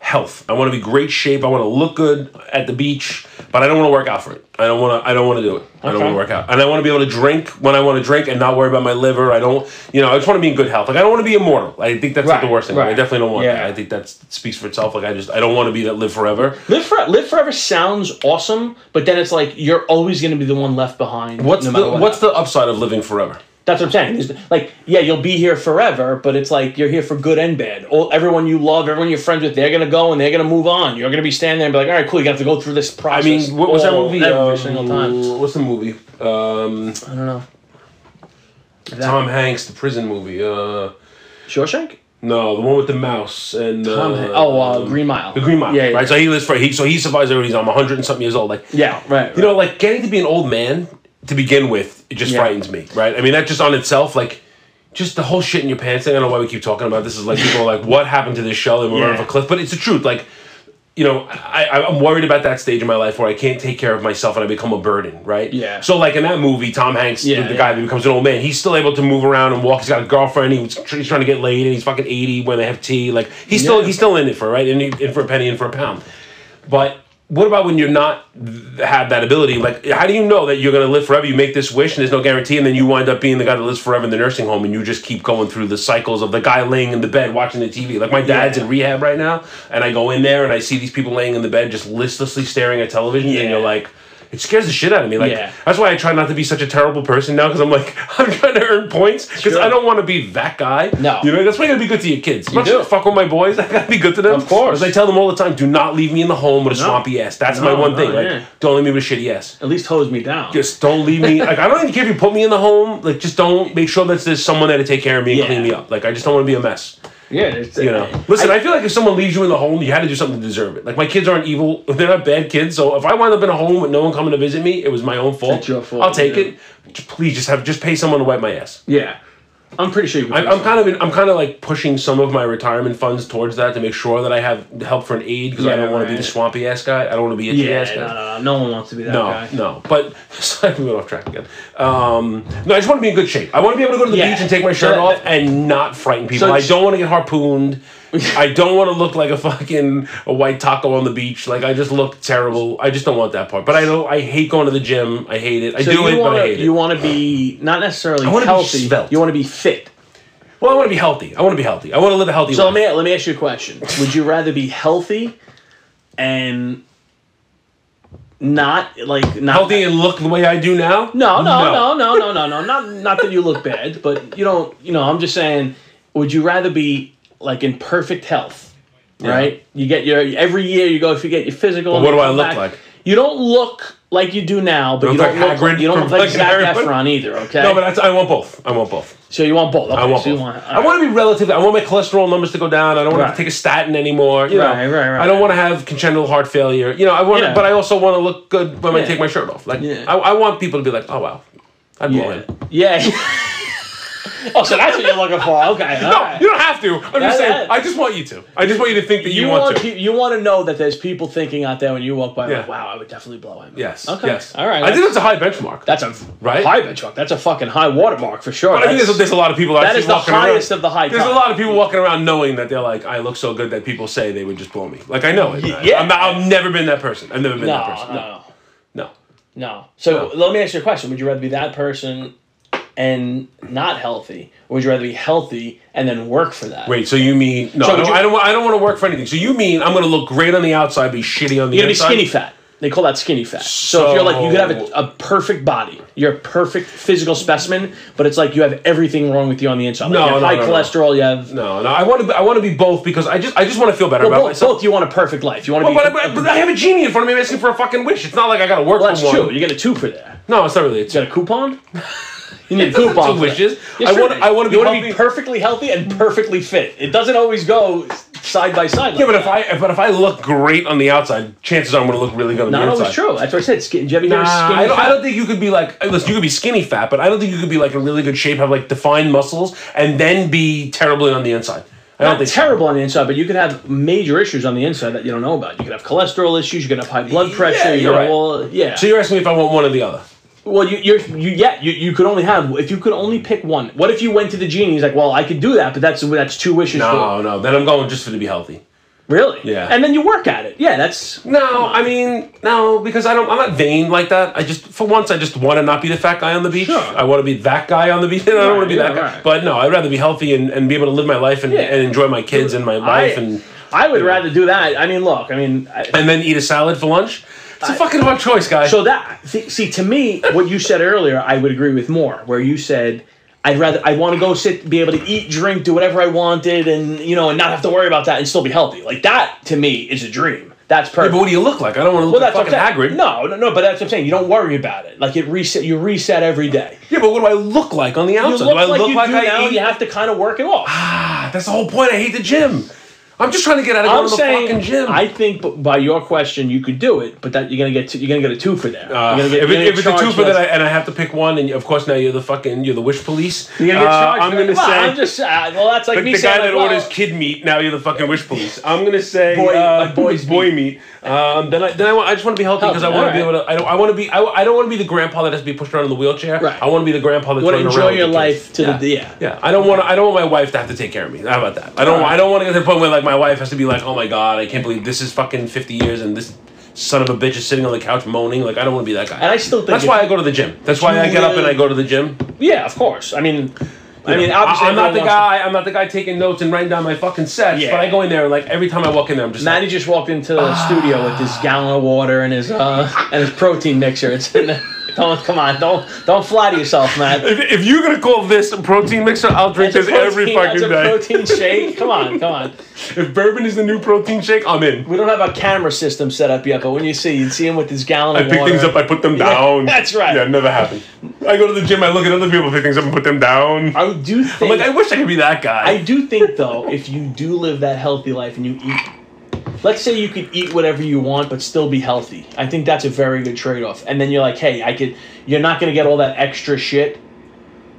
health. I want to be great shape. I want to look good at the beach, but I don't want to work out for it. I don't want to. I don't want to do it. I don't want to work out, and I want to be able to drink when I want to drink and not worry about my liver. I don't. You know, I just want to be in good health. Like I don't want to be immortal. I think that's like the worst thing. I definitely don't want Yeah. that. I think that speaks for itself. Like I just, I don't want to be that live forever. live for live forever sounds awesome, but then it's like you're always going to be the one left behind. What's no the what What's the upside of living forever? That's what I'm saying. There's- Like, yeah, you'll be here forever, but it's like you're here for good and bad. All, everyone you love, everyone you're friends with, they're gonna go and they're gonna move on. You're gonna be standing there and be like, all right, cool. You got to go through this I process. mean, what was that movie? Every Um, single time. What's the movie? Um, I don't know. Tom Hanks, the prison movie. Uh, Shawshank. no, the one with the mouse and uh, Tom Han- oh, uh, Green Mile. The Green Mile, Yeah, yeah. right? So he lives for he so he survives everything. He's um, 100 and something years old. Like Yeah, right. you know, like getting to be an old man to begin with, it just Yeah. frightens me, right? I mean, that just on itself, like, just the whole shit in your pants. thing, I don't know why we keep talking about this. Is like people are like, what happened to this show? And we're Yeah. off a cliff, but it's the truth. Like, you know, I, I'm worried about that stage in my life where I can't take care of myself and I become a burden, right? Yeah. So, like in that movie, Tom Hanks, Yeah, the, the yeah. guy that becomes an old man, he's still able to move around and walk. He's got a girlfriend. He's, he's trying to get laid, and he's fucking 80 when they have tea. Like he's still Yeah. he's still in it for right, and in for a penny and for a pound. But what about when you're not have that ability? Like, how do you know that you're going to live forever? You make this wish, and there's no guarantee, and then you wind up being the guy that lives forever in the nursing home, and you just keep going through the cycles of the guy laying in the bed watching the TV. Like my dad's Yeah. in rehab right now, and I go in there and I see these people laying in the bed just listlessly staring at television, yeah. and you're like. It scares the shit out of me. Like Yeah. that's why I try not to be such a terrible person now because I'm like I'm trying to earn points because Sure. I don't want to be that guy. No. you know that's why you gotta be good to your kids. You do. fuck with my boys. I gotta be good to them. Of course. As I tell them all the time, do not leave me in the home with a No. swampy ass. That's No, my one no, thing. Like, yeah. don't leave me with a shitty ass. At least hose me down. Just don't leave me. Like, I don't even care if you put me in the home. Like, just don't make sure that there's someone there to take care of me and Yeah. clean me up. Like, I just don't want to be a mess. Yeah, it's, You know. Uh, Listen, I, feel like if someone leaves you in the home, you had to do something to deserve it. Like, my kids aren't evil. They're not bad kids. So if I wind up in a home with no one coming to visit me, it was my own fault. It's your fault, I'll take yeah. it. Please, just have just pay someone to wipe my ass. yeah. I'm pretty sure I, I'm kind of in, I'm kind of like pushing some of my retirement funds towards that to make sure that I have help for an aid because I don't want to be the swampy ass guy. I don't want to be a Yeah, ass guy. no, no, no. No one wants to be that No, guy. no. But sorry, we went off track again. Um, no, I just want to be in good shape. I want to be able to go to the Yeah. beach and take my shirt off and not frighten people. So- I don't want to get harpooned. I don't want to look like a fucking a white taco on the beach. Like I just look terrible. I just don't want that part. But I know I hate going to the gym. I hate it. I So do it, wanna, but I hate it. You want to be not necessarily healthy. You want to be fit. Well, I want to be healthy. I want to be healthy. I want to live a healthy So life. let me let me ask you a question. Would you rather be healthy and not like not healthy and look the way I do now. No, no, no, no, no, no, no. Not not that you look bad, but you don't. You know, I'm just saying. Would you rather be like in perfect health? Right. You get your every year. You go if you get your physical. and what do I look back, like? You don't look like you do now, but You don't like look. Like, you don't look like Zac? Efron either. Okay. No, but I want both. I want both. so you want both? Okay, I want so both. want. I want to be relatively. I want my cholesterol numbers to go down. I don't want Right. to take a statin anymore. You know, Right, right, right. I don't want to have congenital heart failure. You know, I want, Yeah. but I also want to look good when I take my shirt off. Like, Yeah. I, I want people to be like, "Oh wow, I'd blow Yeah. him." Yeah. oh, so that's what you're looking for? Okay. No, you don't have to. I'm just saying. that- I just want you to. I just want you to think that you, You want, want to. you want to know that there's people thinking out there when you walk by, Yeah. like, wow, I would definitely blow him. yes. Okay. Yes. All right. I think that's a high benchmark. That's a Right? high benchmark. That's a fucking high watermark for sure. But I think there's, there's a lot of people that is the highest around. of the high. There's a lot of people walking around knowing that they're like, I look so good that people say they would just blow me. Like I know it. yeah. I'm not, I've never been that person. I've never been that No, person. no, no. no. So let me ask you a question: Would you rather be that person and not healthy, or would you rather be healthy and then work for that? Wait, so you mean no? So I, don't, you- I don't. want- I don't want to work for anything. So you mean I'm going to look great on the outside, be shitty on the inside. you're gonna be skinny fat. They call that skinny fat. So, if you're like you could have a, a perfect body, you're a perfect physical specimen, but it's like you have everything wrong with you on the inside. Like No, you have no, high no, no. cholesterol. You have No, no. I want to. Be, I want to be both because I just. I just want to feel better well, about both, myself. both. You want a perfect life. You want to Well, be. but, but, I have a genie in front of me. I'm asking for a fucking wish. It's not like I got to work well, that's true. You get a two for that. No, it's not really. It's You got a coupon? You need a Two coupon. for that. wishes. Yes, I sure. want. I want to be You want to be perfectly healthy and perfectly fit. It doesn't always go side by side. yeah, but if I but if I look great on the outside, chances are I'm going to look really good on not the inside. always true. That's what I said. Skin, did you ever hear Nah, skinny I don't, I don't think you could be like listen. You could be skinny fat, but I don't think you could be like in really good shape, have like defined muscles, and then be terribly on the inside. I don't Not think terrible on the inside, but you could have major issues on the inside that you don't know about. You could have cholesterol issues. You could have high blood pressure. Yeah, you you're could right. have all, yeah. So you're asking me if I want one or the other? Well, you, you're you yeah. You, you could only have if you could only pick one. What if you went to the genie? He's like, well, I could do that, but that's that's two wishes. No, for no. Then I'm going just for to be healthy. really. Yeah. And then you work at it. Yeah, that's No, I mean no, because I don't. I'm not vain like that. I just for once I just want to not be the fat guy on the beach. Sure. I want to be that guy on the beach. and I don't want to be yeah, that guy. right. But no, I'd rather be healthy and, and be able to live my life and, Yeah. and enjoy my kids and my life and I would rather do that. I mean, look, I mean, I, and then eat a salad for lunch. It's a fucking hard choice, guys. so that see, see to me, what you said earlier, I would agree with more. Where you said, I'd rather I want to go sit, be able to eat, drink, do whatever I wanted, and you know, and not have to worry about that and still be healthy. Like that to me is a dream. That's Yeah, perfect. but what do you look like? I don't want to look well, like that's fucking. Hagrid. No, no, no. But that's what I'm saying. You don't worry about it. Like it reset. You reset every day. Yeah, but what do I look like on the You outside? look do I like look you like do I now. eat? You have to kind of work it off. Ah, that's the whole point. I hate the gym. I'm just trying to get out of going I'm the saying, fucking gym. I think b- by your question, you could do it, but that you're gonna get two, you're gonna get a two for that. Uh, you're gonna get, if, you're it, gonna if it's a two for that, I, and I have to pick one, and of course now you're the fucking you're the wish police. you're gonna get Uh. I'm for gonna it. Well, say I'm just uh, well, that's like like the guy that like, well, orders kid meat. Now you're the fucking wish police. I'm gonna say Boy- uh, like boys boy meat. Um, then I then I, want, I just want to be healthy because I want to be able to. I don't. I want to be. I, I don't want to be the grandpa that has to be pushed around in the wheelchair. Right. I want to be the grandpa that's wanna enjoy your life to yeah. the yeah. Yeah, I don't want. I don't want my wife to have to take care of me. How about that? I don't. Alright. I don't want to get to the point where like my wife has to be like, oh my god, I can't believe this is fucking fifty years and this son of a bitch is sitting on the couch moaning. Like I don't want to be that guy. And I still think That's why I go to the gym. That's why I get up and I go to the gym. Yeah, of course. I mean, I mean, I- obviously, I'm not the wants to- guy. I'm not the guy taking notes and writing down my fucking sets. Yeah. But I go in there and like every time I walk in there, I'm just Manny like, just walked into the studio with his gallon of water and his uh and his protein mixer. It's in there. Don't come on, don't don't flatter yourself, man. if, if you're gonna call this a protein mixer, I'll drink a this every protein- fucking it's a day. protein shake. Come on, come on. If bourbon is the new protein shake, I'm in. We don't have a camera system set up yet, but when you see, you see him with his gallon I pick water. things up, I put them Yeah, down. that's right. Yeah, never happened. I go to the gym, I look at other people pick things up and put them down. I do I'm like, I wish I could be that guy. I do think though, if you do live that healthy life and you eat, let's say you could eat whatever you want but still be healthy. I think that's a very good trade off. And then you're like, hey, I could. You're not gonna get all that extra shit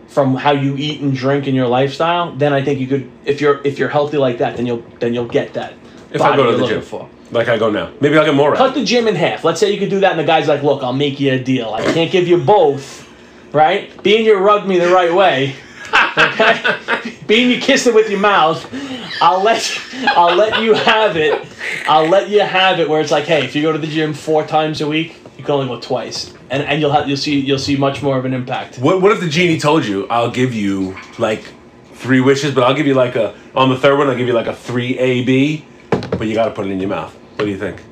from how you eat and drink in your lifestyle. Then I think you could, if you're if you're healthy like that, then you'll then you'll get that. if I go to the gym, for. like I go now, maybe I'll get more. Cut Out. the gym in half. Let's say you could do that, and the guy's like, "Look, I'll make you a deal. I can't give you both, right? Being you rug me the right way, okay? Being you kiss it with your mouth, I'll let I'll let you have it. I'll let you have it. Where it's like, hey, if you go to the gym four times a week, you can only go twice, and and you'll have you'll see you'll see much more of an impact. What What if the genie told you, I'll give you like three wishes, but I'll give you like a on the third one, I'll give you like a three A B, but you got to put it in your mouth. What do you think?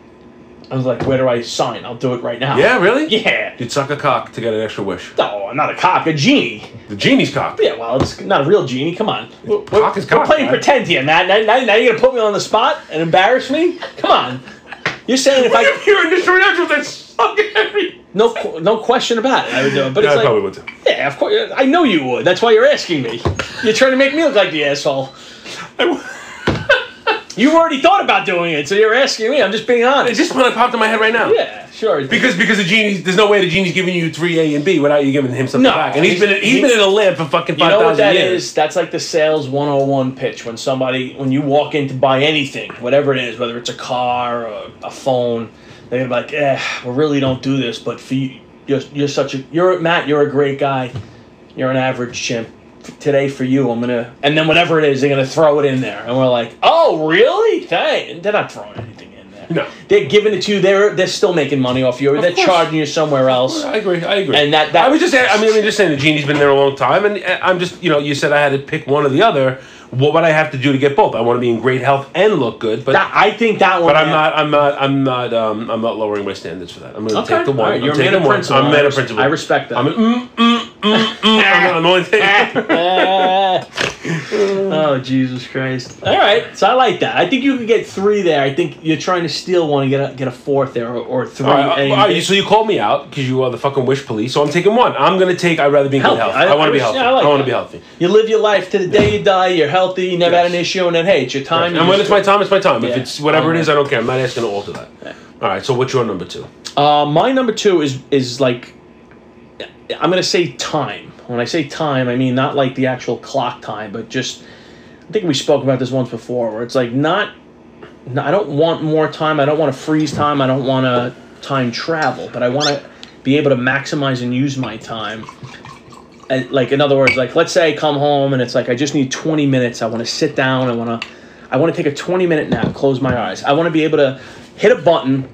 I was like, where do I sign? I'll do it right now. Yeah, really? Yeah. You'd suck a cock to get an extra wish. No, I'm not a cock, a genie. The genie's cock. Yeah, well, it's not a real genie. Come on. We're, Cock is we're playing man. pretend here, Matt. Now, now, now you're going to put me on the spot and embarrass me? Come on. You're saying if I. If You're in the short answer that suck every. No no question about it. I would do it. But Yeah, it's I like. probably would too. Yeah, of course. I know you would. That's why you're asking me. You're trying to make me look like the asshole. I w- You already thought about doing it, so you're asking me. I'm just being honest. It honest. just when it popped in my head right now. Yeah, sure. Because because the genie, there's no way the genie's giving you three A and B without you giving him something No, back. And he's been he's he- been in a lamp for fucking You five know what thousand that years. is? That's like the sales 101 pitch when somebody, when you walk in to buy anything, whatever it is, whether it's a car or a phone, they're gonna be like, eh, we really don't do this, but for you, you're, you're such a, you're, Matt, you're a great guy. You're an average chimp. Today for you, I'm gonna, and then whatever it is, they're gonna throw it in there. And we're like, oh, really? Dang. They're not throwing anything in there. No. They're giving it to you. They're, they're still making money off you. they're course. charging you somewhere else. I agree. I agree. And that- that- I was just. saying. I mean, I'm just saying the genie's been there a long time, and I'm just. You know, you said I had to pick one or the other. What would I have to do to get both? I want to be in great health and look good, but That, I think that one. but I'm not. I'm not. I'm not. Um, I'm not lowering my standards for that. I'm going to Okay. take the one. Right, I'm you're a taking man of one. principle. I'm a I man of principle. I respect that. I'm an, mm, mm, mm, mm. I'm, I'm only taking. oh Jesus Christ! All right, so I like that. I think you could get three there. I think you're trying to steal one and get a, get a fourth there or, or three. All right, all right, so you called me out because you are the fucking wish police. So I'm taking one. I'm gonna take. I'd rather be in good Healthy. health. I- I, want to be healthy. yeah, I like I want to be healthy. you live your life to the day you die. You're healthy. You never had an issue, and then hey, it's your time. And when it's my time, it's my time. If it's whatever it is, I don't care. I'm not asking to alter that. All right. So what's your number two? Uh, my number two is is like I'm gonna say time. When I say time, I mean not like the actual clock time, but just I think we spoke about this once before, where it's like not. I don't want more time. I don't want to freeze time. I don't want to time travel, but I want to be able to maximize and use my time. And like in other words, like let's say I come home and it's like I just need 20 minutes. I want to sit down. I want to, I want to take a 20 minute nap. Close my eyes. I want to be able to hit a button,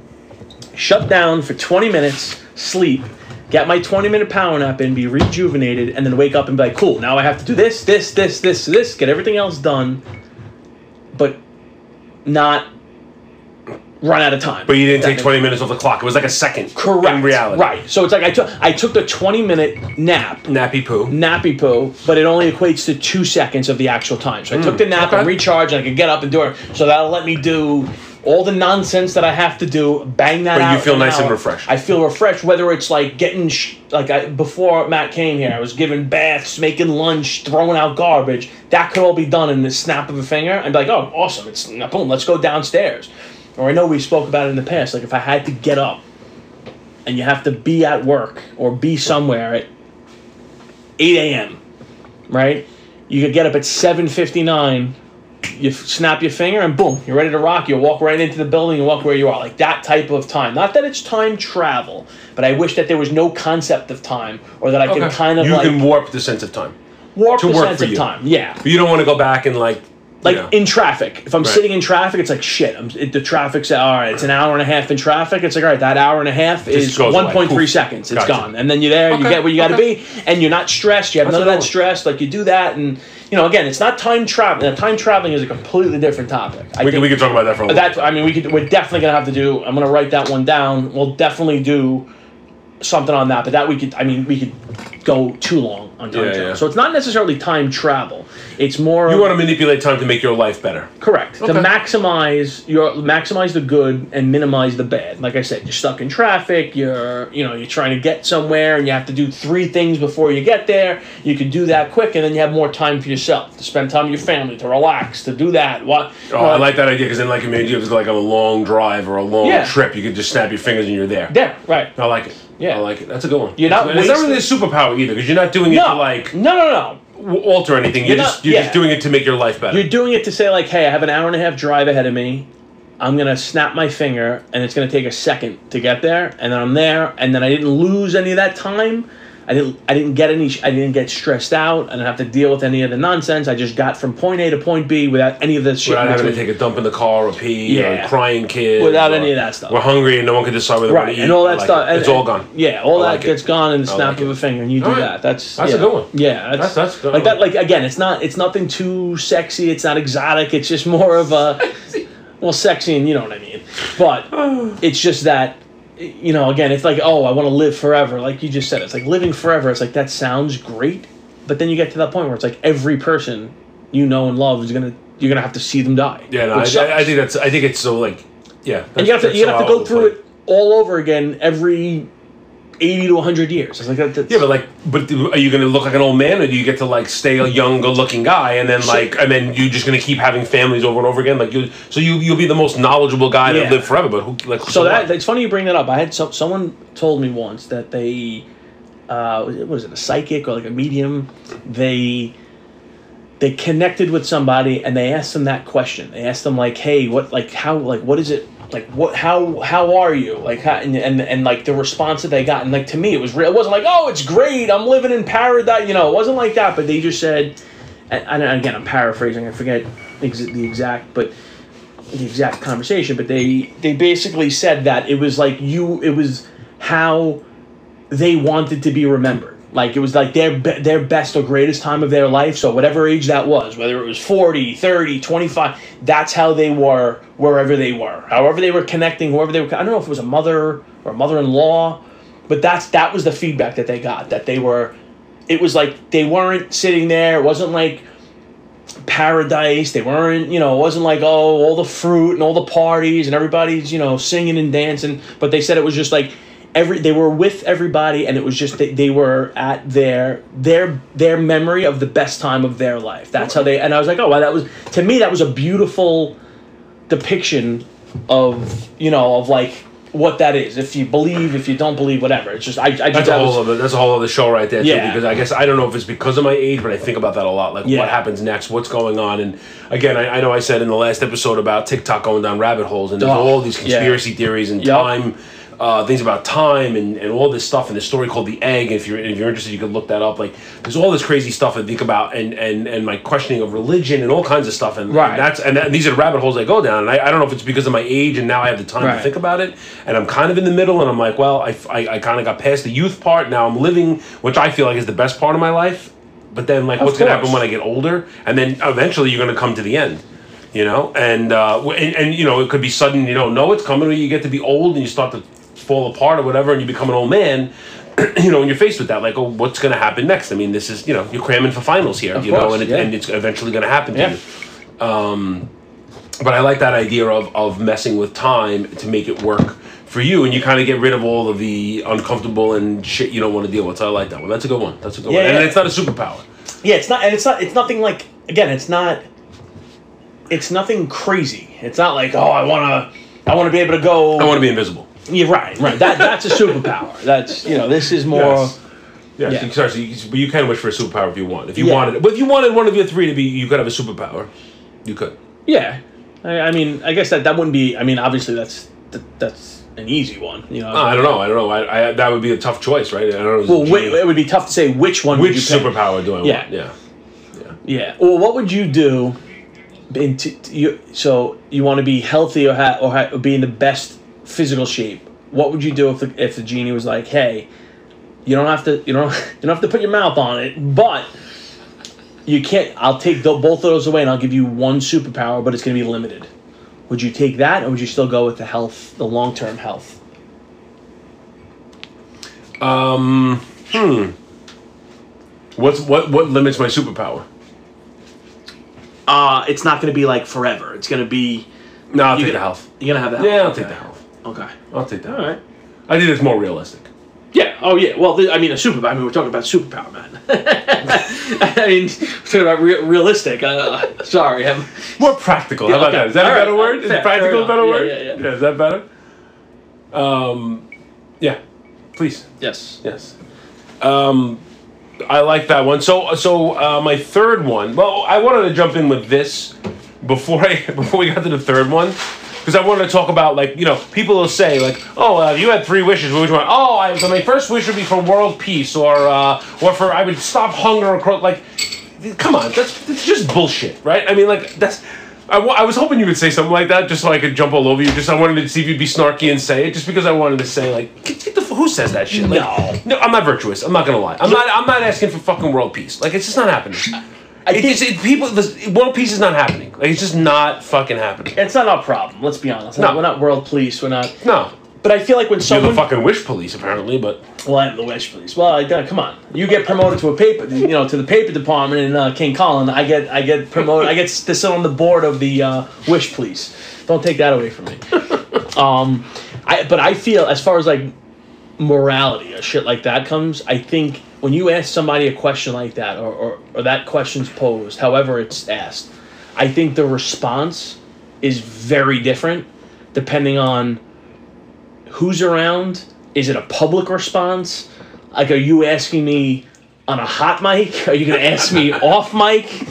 shut down for 20 minutes, sleep, get my 20 minute power nap in, be rejuvenated, and then wake up and be like, cool, now I have to do this, this, this, this, this, get everything else done, but not run out of time. But you didn't take 20 minutes off the clock. It was like a second. Correct. In reality. Right. So it's like I took I took the 20 minute nap, Nappy poo. nappy poo, but it only equates to two seconds of the actual time. So I took the nap Hmm, okay. and recharged, and I could get up and do it. So that'll let me do all the nonsense that I have to do. Bang that But out. you feel an nice and refreshed. I feel refreshed. Whether it's like getting sh- like I, before Matt came here, I was giving baths, making lunch, throwing out garbage. That could all be done in the snap of a finger, and be like, oh, awesome! It's boom. Let's go downstairs. Or I know we spoke about it in the past. Like if I had to get up and you have to be at work or be somewhere at 8 a.m., right? You could get up at 7.59, you snap your finger, and boom, you're ready to rock. You walk right into the building and walk where you are. Like that type of time. Not that it's time travel, but I wish that there was no concept of time or that I could kind of you like can warp the sense of time. warp to the work sense for of you. time. Yeah. But you don't want to go back and like. Like you know. in traffic, if I'm Right. sitting in traffic, it's like shit. I'm, it, the traffic's all right. It's an hour and a half in traffic. It's like all right, that hour and a half is 1.3 seconds. It's Gotcha. gone, and then you're there. You get where you got to Okay. be, and you're not stressed. You have That's none of that stress. Like you do that, and you know, again, it's not time travel. Time traveling is a completely different topic. I we, can, think we can talk about that for a little that's. I mean, we could. We're definitely gonna have to do. I'm gonna write that one down. We'll definitely do something on that. But that we could. I mean, we could go too long on time Yeah, travel. yeah. So it's not necessarily time travel. It's more. You want to manipulate time to make your life better. Correct. Okay. To maximize your maximize the good and minimize the bad. Like I said, you're stuck in traffic. You're you know you're trying to get somewhere and you have to do three things before you get there. You can do that quick and then you have more time for yourself to spend time with your family, to relax, to do that. What? Oh, I like that idea because then, like, it made you have to, like a long drive or a long Yeah. trip. You could just snap your fingers and you're there. Yeah. Right. I like it. Yeah. I like it. That's a good one. You're not It's not really a superpower either because you're not doing it No. to like no. No. No. w- alter anything. You're, You're just not- you're yeah. just doing it to make your life better. You're doing it to say like, hey, I have an hour and a half drive ahead of me. I'm gonna snap my finger, and it's gonna take a second to get there, and then I'm there, and then I didn't lose any of that time. I didn't. I didn't get any. I didn't get stressed out. I didn't have to deal with any of the nonsense. I just got from point A to point B without any of this shit. Without in having to take a dump in the car or pee Yeah. or crying kids. Without or any of that stuff. We're hungry and no one can decide whether right to eat. and all that like stuff. it. and- it's all gone. Yeah, all I that like it. gets gone in the snap like of a finger, and you do right. that. That's That's yeah. a good one. Yeah, That's- that's that's good. Like that. Like again, it's not. It's nothing too sexy. It's not exotic. It's just more of a. well, sexy, and you know what I mean. But it's just that. You know, again, it's like, oh, I want to live forever. Like you just said, it's like living forever. It's like that sounds great, but then you get to that point where it's like every person you know and love is gonna you're gonna have to see them die. Yeah, no, I, I, I think that's. I think it's so like, yeah. and you have to you have to go through play. it all over again every eighty to hundred years. It's like that. That's, Yeah, but like, but are you going to look like an old man, or do you get to like stay a young, good-looking guy, and then like, and then you're just going to keep having families over and over again? Like, you, so you you'll be the most knowledgeable guy Yeah. that live forever. But who like? so that what? it's funny you bring that up. I had some someone told me once that they, uh, was it- was it a psychic or like a medium? They they connected with somebody and they asked them that question. They asked them like, "Hey, what like how like what is it like what how how are you like how, and, and and like the response that they got and like to me it was real. It wasn't like oh it's great I'm living in paradise you know it wasn't like that. But they just said, and, and again I'm paraphrasing I forget ex- the exact but the exact conversation, but they they basically said that it was like you it was how they wanted to be remembered. Like it was like their be- their best or greatest time of their life. So whatever age that was, whether it was 40, 30, 25, that's how they were wherever they were. However they were connecting, whoever they were I don't know if it was a mother or a mother-in-law, but that's that was the feedback that they got that they were it was like they weren't sitting there. It wasn't like paradise. They weren't, you know, it wasn't like, oh, all the fruit and all the parties and everybody's, you know, singing and dancing. But they said it was just like every they were with everybody and it was just they, they were at their their their memory of the best time of their life. That's how they and I was like, oh wow, that was to me that was a beautiful depiction of, you know, of like what that is. If you believe, if you don't believe, whatever. It's just I, I just That's a that was- whole other. That's a whole other show right there. Too, Yeah. Because I guess I don't know if it's because of my age, but I think about that a lot. Like Yeah. what happens next, what's going on, and again, I, I know I said in the last episode about TikTok going down rabbit holes, and there's Oh, all these yeah. conspiracy theories and Yep. time. Uh, things about time and, and all this stuff and the story called the egg. If you're if you're interested, you could look that up. Like there's all this crazy stuff I think about and and and my questioning of religion and all kinds of stuff. And, Right. and that's and that, these are the rabbit holes I go down. And I, I don't know if it's because of my age and now I have the time to think about it. And I'm kind of in the middle. And I'm like, well, I I, I kind of got past the youth part. Now I'm living, which I feel like is the best part of my life. But then like, Of what's gonna happen when I get older? And then eventually you're gonna come to the end. You know, and, uh, and and you know it could be sudden. You don't know it's coming, or you get to be old and you start to fall apart or whatever, and you become an old man. you know, and you're faced with that, like, oh, what's going to happen next? I mean, this is, you know, you're cramming for finals here, Of you know, and, it, yeah. and it's eventually going to happen to Yeah. you. Um, but I like that idea of, of messing with time to make it work for you, and you kind of get rid of all of the uncomfortable and shit you don't want to deal with. So I like that one. That's a good one. That's a good Yeah, one. And it's not a superpower. Yeah, it's not, and it's not. It's nothing like. Again, it's not. It's nothing crazy. It's not like, oh, I wanna, I wanna be able to go. I want to be invisible. Yeah, right, right. That that's a superpower. That's you know, this is more. Yes. Yes, Yeah. you- sorry, so you, but you can wish for a superpower if you want. If you Yeah. wanted, but if you wanted one of your three to be, you could have a superpower. You could. Yeah, I, I mean, I guess that that wouldn't be. I mean, obviously, that's that, that's an easy one. You know. Uh, I don't know. I don't know. I, I that would be a tough choice, right? I don't know. well, wait, it would be tough to say which one. would which superpower do I Yeah. want? Yeah. Yeah. Well, what would you do? In t- t- you so you want to be healthy or ha- or, ha- or be in the best physical shape. What would you do if the, if the genie was like, hey, you don't have to you don't you don't have to put your mouth on it, but you can't. I'll take the, both of those away and I'll give you one superpower, but it's going to be limited. Would you take that, or would you still go with the health, the long term health? Um. Hmm. What's what? What limits my superpower? Uh, it's not going to be like forever. It's going to be. No, I'll You take get- the health. You're going to have that. Yeah, I'll okay. take the health. Okay. I'll take that. All right. I think it's more realistic. Yeah. Oh, yeah. Well, th- I mean, a superpower. I mean, we're talking about superpower, man. I mean, we're talking about re- realistic. Uh, sorry, I'm. More practical. How about okay. that? Is that All a right. better word? Is Fair, practical a better enough. word? Yeah, yeah, yeah. Is that better? Um. Yeah. Please. Yes. Yes. Um, I like that one. So, so uh, my third one. Well, I wanted to jump in with this before I before we got to the third one because I wanted to talk about like you know people will say like oh uh, you had three wishes which one oh I, so my first wish would be for world peace or uh, or for I would stop hunger across like come on that's, that's just bullshit right I mean like that's. I, I was hoping you would say something like that just so I could jump all over you. Just I wanted to see if you'd be snarky and say it, just because I wanted to say like, get, get the, f- who says that shit? Like, No. no, I'm not virtuous. I'm not gonna lie. I'm not. I'm not asking for fucking world peace. Like it's just not happening. It, it's, it, people, this, world peace is not happening. Like it's just not fucking happening. It's not our problem. Let's be honest. No. We're not world police. We're not. No, But I feel like when you're someone. the fucking wish police apparently, but well, I'm the wish police. Well, I, uh, come on. You get promoted to a paper, you know, to the paper department in uh, King Colin. I get, I get promoted. I get to sit on the board of the uh, wish police. Don't take that away from me. um, I, but I feel as far as like morality or shit like that comes, I think when you ask somebody a question like that, or, or, or that question's posed, however it's asked, I think the response is very different depending on who's around. Is it a public response? Like, are you asking me on a hot mic? Are you going to ask me off mic?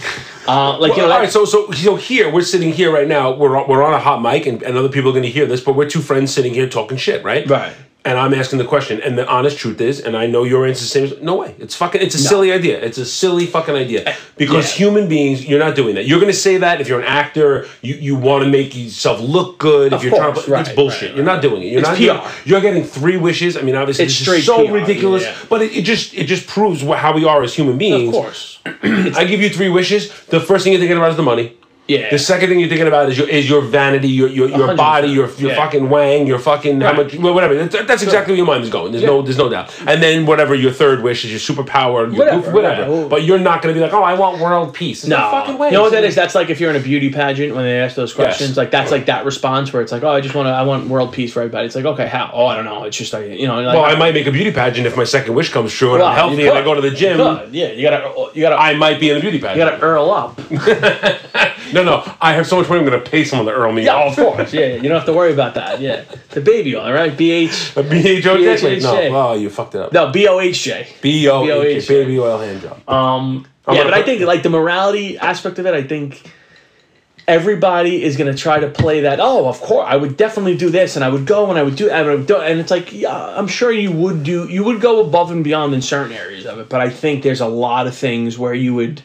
Uh, like, you know, all. So so so here we're sitting here right now. We're on, we're on a hot mic, and, and other people are going to hear this, but we're two friends sitting here talking shit, right? Right. And I'm asking the question, and the honest truth is, and I know your answer is the same. No way. It's fucking. It's a silly idea. It's a silly fucking idea because yeah. human beings, you're not doing that. You're going to say that if you're an actor, you, you want to make yourself look good. Of if you're trying course, to, it's bullshit. right, you're not doing it. You're It's not. PR. You're, you're getting three wishes. I mean, obviously, It's straight so PR, ridiculous, yeah. but it, it just it just proves how we are as human beings. of course. I give you three wishes. The first thing you're thinking about is the money. Yeah. The second thing you're thinking about is your is your vanity, your your, your 100%, body, your your yeah. fucking wang, your fucking how much well, whatever. That's, that's exactly where your mind is going. There's no there's no doubt. And then whatever your third wish is your superpower, your Whatever, goof, whatever. right, But you're not going to be like, oh, I want world peace. There's No, fucking way. You know what that is? That's like if you're in a beauty pageant when they ask those questions. Like that's like that response where it's like, oh, I just want to, I want world peace for everybody. It's like, okay, how? Oh, I don't know. It's just like you know. Like, Well, I might make a beauty pageant if my second wish comes true and Well, I'm healthy and I go to the gym. could. Yeah, you gotta, you gotta, I might be in a beauty pageant. you gotta earl up. no, no. I have so much money. I'm going to pay someone to earl me. Yeah, out. of course. Yeah, you don't have to worry about that. Yeah, the baby oil, right? BH. A BHO BHHJ. No, oh, you fucked it up. No. B O H BOH. baby oil hand job. Um, I'm yeah, but I think like the morality aspect of it, I think everybody is going to try to play that. Oh, of course, I would definitely do this, and I would go and I would do, and I would do, and it's like, yeah, I'm sure you would do, you would go above and beyond in certain areas of it, but I think there's a lot of things where you would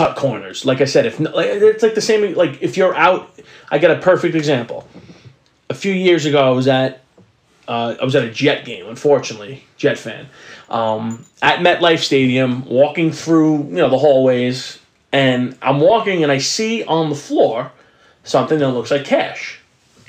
cut corners. Like I said, if it's like the same, like if you're out, I got a perfect example. A few years ago, I was at uh, I was at a Jet game, unfortunately, Jet fan, um, at MetLife Stadium, walking through you know the hallways, and I'm walking and I see on the floor something that looks like cash.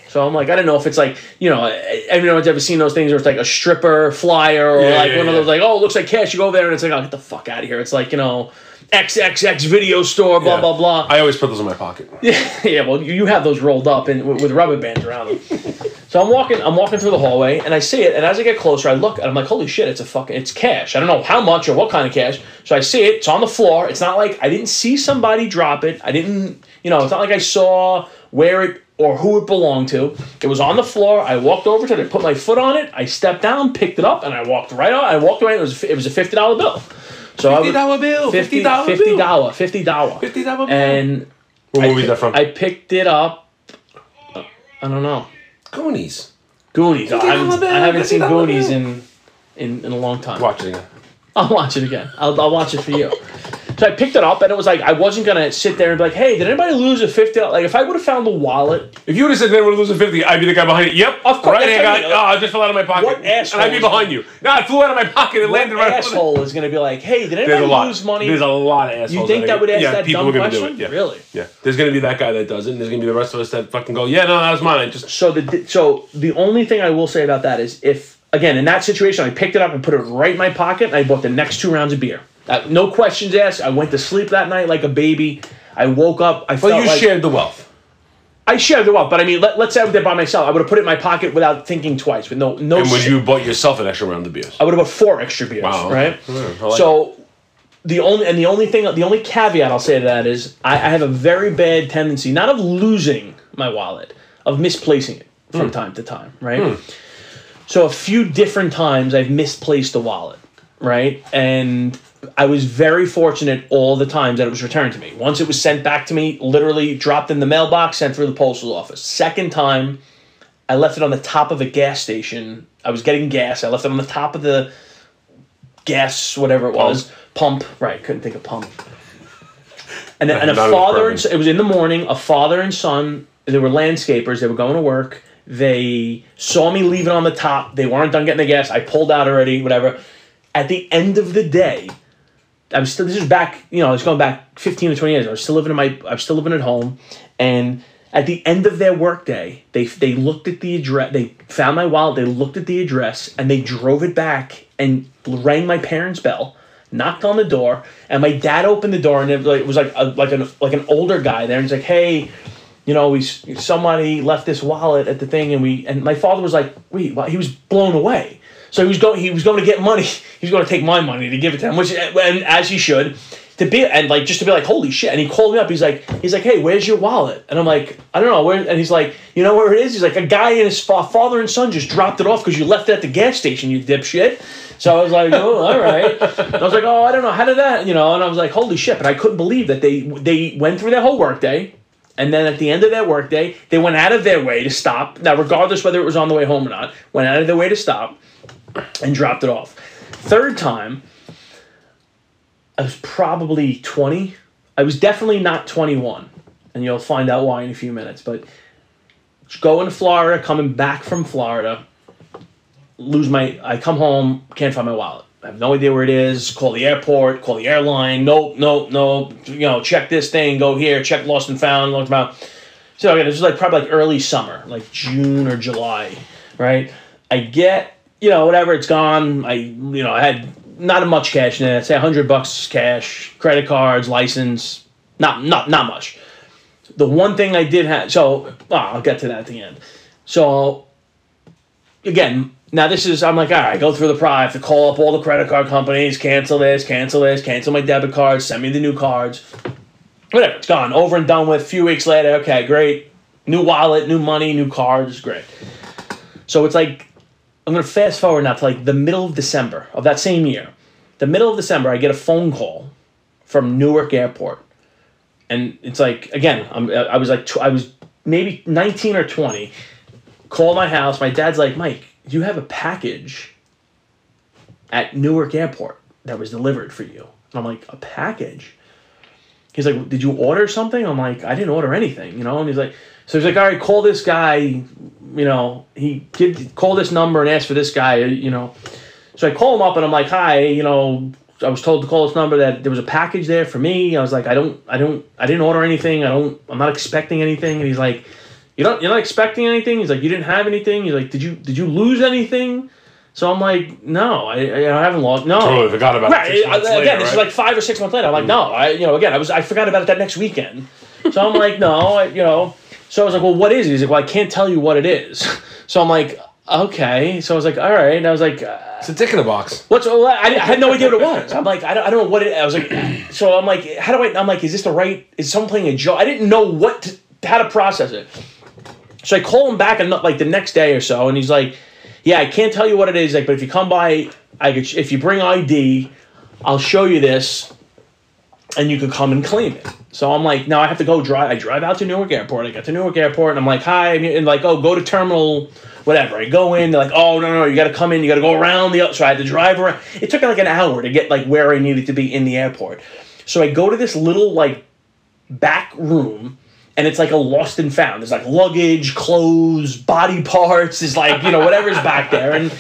So I'm like, I don't know if it's like, you know, everyone's ever seen those things where it's like a stripper flyer or Yeah, like yeah, one of those like, oh, it looks like cash. You go over there and it's like, oh, get the fuck out of here. It's like, you know, XXX video store, blah, Yeah. blah, blah. I always put those in my pocket. yeah, yeah. well, you have those rolled up and with, with rubber bands around them. so I'm walking, I'm walking through the hallway, and I see it. And as I get closer, I look, and I'm like, "Holy shit! It's a fucking, it's cash. I don't know how much or what kind of cash." So I see it. It's on the floor. It's not like I didn't see somebody drop it. I didn't, you know, it's not like I saw where it or who it belonged to. It was on the floor. I walked over to it. I put my foot on it. I stepped down, picked it up, and I walked right on. I walked away. It was it was a fifty dollar bill. So I Fifty was dollar bill. Fifty dollar fifty bill. fifty dollar, Fifty dollar bill. and what movie is that from? I picked it up. uh, I don't know. Goonies. Goonies. I haven't, bill, I haven't seen Goonies in, in in a long time. Watch it again. I'll watch it again. I'll, I'll watch it for you. So I picked it up, and it was like I wasn't gonna sit there and be like, "Hey, did anybody lose a fifty? Like, if I would have found the wallet, If you would have said they lose a fifty, I'd be the guy behind it. Yep, Of course, Right hand that's guy. what I Oh, mean. it just fell out of my pocket. What And I'd be behind you. No, it flew out of my pocket and landed right. asshole is gonna be like, "Hey, did anybody lose money?" There's a lot of assholes. you think that would ask yeah, that people dumb are gonna question? Do it. Yeah. Really? Yeah. There's gonna be that guy that does it, and there's gonna be the rest of us that fucking go, yeah, no, that was mine. Just So the so the only thing I will say about that is if again in that situation I picked it up and put it right in my pocket and I bought the next two rounds of beer. Uh, no questions asked. I went to sleep that night like a baby. I woke up. I well, felt you like shared the wealth. I shared the wealth, but I mean, let, let's say I was there by myself. I would have put it in my pocket without thinking twice, with no no. And would you bought yourself an extra round of beers? I would have bought four extra beers, Wow. right? I like so the only and the only thing, the only caveat I'll say to that is I, I have a very bad tendency, not of losing my wallet, of misplacing it from Hmm. time to time, right? So a few different times I've misplaced the wallet, right? And I was very fortunate all the times that it was returned to me. Once it was sent back to me, literally dropped in the mailbox, sent through the postal office. Second time, I left it on the top of a gas station. I was getting gas. I left it on the top of the gas, whatever it was, pump. Right, couldn't think of pump. And, and a father and perfect. it was in the morning. A father and son. They were landscapers. They were going to work. They saw me leave it on the top. They weren't done getting the gas. I pulled out already. Whatever. At the end of the day, I was still. This is back. You know, I was going back fifteen to twenty years. I was still living in my. I was still living at home, and at the end of their workday, they they looked at the address. They found my wallet. They looked at the address, and they drove it back and rang my parents' bell. Knocked on the door, and my dad opened the door, and it was like, it was like a, like an like an older guy there, and he's like, "Hey, you know, we somebody left this wallet at the thing, and we and my father was like, wait, what? he was blown away. So he was going, he was going to get money. He was going to take my money to give it to him, which eh, and as he should. To be and like just to be like, holy shit! And he called me up. He's like, he's like, hey, where's your wallet? And I'm like, I don't know where. And he's like, you know where it is? He's like, a guy and his fa- father and son just dropped it off because you left it at the gas station, you dipshit. So I was like, oh, all right. And I was like, oh, I don't know, how did that, you know? And I was like, holy shit! But I couldn't believe that they they went through their whole workday. And then at the end of their workday, they went out of their way to stop. Now, regardless whether it was on the way home or not, went out of their way to stop and dropped it off. Third time, I was probably 20. I was definitely not 21. And you'll find out why in a few minutes. But going to Florida, coming back from Florida, lose my. I come home, can't find my wallet. I have no idea where it is. Call the airport, call the airline. Nope, nope, nope. You know, check this thing, go here, check lost and found, lost and found. So again, this is like probably like early summer, like June or July, right? I get, you know, whatever, it's gone. I, you know, I had not much cash in it. Say hundred bucks cash, credit cards, license, not not not much. The one thing I did have, so I'll get to that at the end. So again, now this is I'm like, all right, go through the pro. I have to call up all the credit card companies, cancel this, cancel this, cancel my debit cards, send me the new cards. Whatever, it's gone, over and done with. A few weeks later, okay, great, new wallet, new money, new cards, great. So it's like I'm gonna fast forward now to like the middle of December of that same year. The middle of December, I get a phone call from Newark Airport, and it's like again, I'm, I was like I was maybe 19 or 20. Call my house. My dad's like, Mike, you have a package at Newark Airport that was delivered for you. And I'm like, a package? He's like, did you order something? I'm like, I didn't order anything, you know? And he's like, so he's like, all right, call this guy, you know, he give, call this number and ask for this guy, you know. So I call him up and I'm like, hi, you know, I was told to call this number that there was a package there for me. I was like, I don't, I don't, I didn't order anything. I don't, I'm not expecting anything. And he's like, you don't, you're not expecting anything. He's like, you didn't have anything. He's like, did you, did you lose anything? So I'm like, no, I, I haven't lost. No, Totally forgot about right. it. I- again, later, this is like five or six months later. I'm like, no, I, you know, again, I was, I forgot about it that next weekend. So I'm like, no, I, you know. So I was like, well, what is it? He's like, well, I can't tell you what it is. So I'm like, okay. So I was like, all right. And I was like, uh, it's a dick in a box. What's well, I, I had no idea what it was. I'm like, I don't, I don't know what it. I was like, so I'm like, how do I? I'm like, is this the right? Is someone playing a joke? I didn't know what to, how to process it. So I call him back and like the next day or so, and he's like, yeah, I can't tell you what it is. Like, but if you come by, I could, if you bring ID, I'll show you this, and you could come and claim it. So I'm like, now I have to go drive. I drive out to Newark Airport. I get to Newark Airport, and I'm like, hi, and like, oh, go to terminal, whatever. I go in. They're like, oh no, no, you got to come in. You got to go around the. So I had to drive around. It took like an hour to get like where I needed to be in the airport. So I go to this little like back room. And it's like a lost and found. There's like luggage, clothes, body parts. is like, you know, whatever's back there. And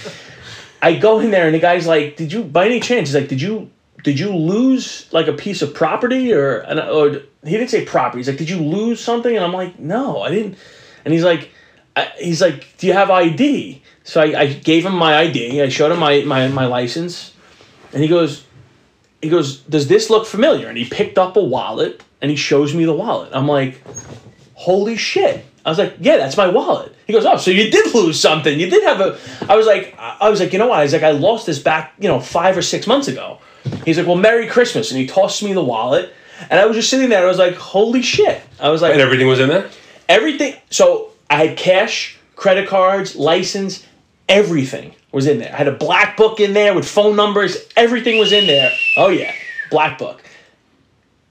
I go in there and the guy's like, "Did you, by any chance?" He's like, "Did you, did you lose like a piece of property or?" Or he didn't say property. He's like, "Did you lose something?" And I'm like, "No, I didn't." And he's like, "He's like, do you have ID?" So I, I gave him my ID. I showed him my my my license, and he goes, he goes, "Does this look familiar?" And he picked up a wallet and he shows me the wallet. I'm like, "Holy shit!" I was like, "Yeah, that's my wallet." He goes, "Oh, so you did lose something? You did have a. I was like, "I was like, you know what?" I was like, "I lost this back, you know, five or six months ago." He's like, "Well, Merry Christmas," and he tossed me the wallet, and I was just sitting there. I was like, "Holy shit!" I was like, And everything was in there? everything. So I had cash, credit cards, license, everything was in there. I had a black book in there with phone numbers. Everything was in there. Oh yeah, black book.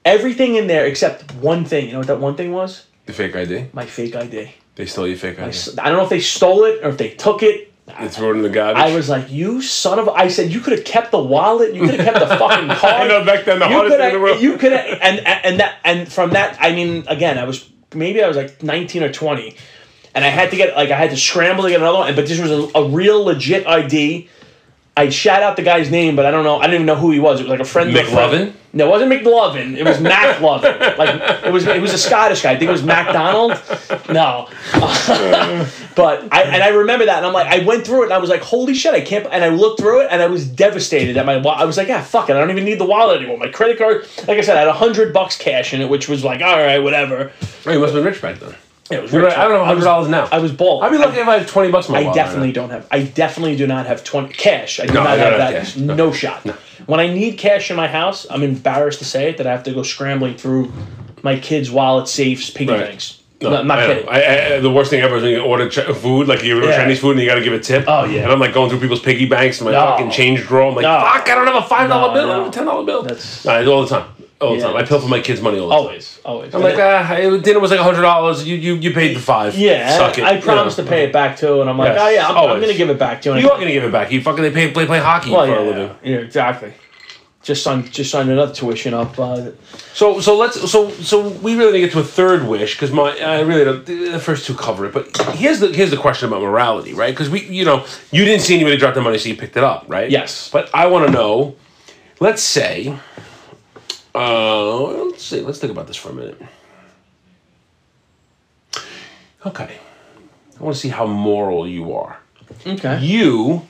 Everything in there except one thing. You know what that one thing was? The fake ID. My fake ID. They stole your fake ID. I don't know if they stole it or if they took it. They threw it in the garbage. I was like, "You son of!" a-" I said, "You could have kept the wallet. You could have kept the fucking card." I know back then the you hardest could thing in the world. have, you could have, and and that, and from that, I mean, again, I was maybe I was like nineteen or twenty, and I had to get like I had to scramble to get another one. But this was a, a real legit ID. I shout out the guy's name, but I don't know. I didn't even know who he was. It was like a friend. McLovin? No, it wasn't McLovin. It was MacLovin. Like it was. It was a Scottish guy. I think it was MacDonald. No, but I and I remember that, and I'm like, I went through it, and I was like, holy shit, I can't. And I looked through it, and I was devastated at my. I was like, yeah, fuck it, I don't even need the wallet anymore. My credit card, like I said, I had a hundred bucks cash in it, which was like, all right, whatever. Oh, you must have been rich back then. It was rich. right, I don't have hundred dollars now. I was bald. I'd be lucky if I had twenty bucks in my I wallet definitely right don't have. I definitely do not have twenty cash. I do No, not I have don't that. have cash. No, No. shot. When I need cash in my house, I'm embarrassed to say it that I have to go scrambling through my kids' wallet safes, piggy Right. banks. No, No, I'm not I know. kidding. I, I, the worst thing ever is when you order ch- food, like you order Yeah. Chinese food and you got to give a tip. Oh, yeah. And I'm like going through people's piggy banks and my No. fucking change drawer. I'm like, No. fuck, I don't have a five dollar No, bill. I no. have a ten dollar bill. That's- I do all the time. All the Yeah, time. I pill for my kids' money all the time. always, always. I'm like, ah, dinner was like hundred dollars. You, you you paid the five. yeah, suck it. I you promised know. to pay it back too, and I'm like, Yes, oh yeah, I'm, I'm gonna give it back to you. You are gonna give it back. You fucking they pay play play hockey well, for yeah, a living. yeah, exactly. Just signed, just signed another tuition up. Uh, So so let's so so we really need to get to a third wish because my I really don't the first two cover it. But here's the here's the question about morality, right? Because we you know you didn't see anybody drop the money, so you picked it up, right? Yes. But I want to know. Let's say. Uh, let's see. Let's think about this for a minute. Okay. I want to see how moral you are. okay. You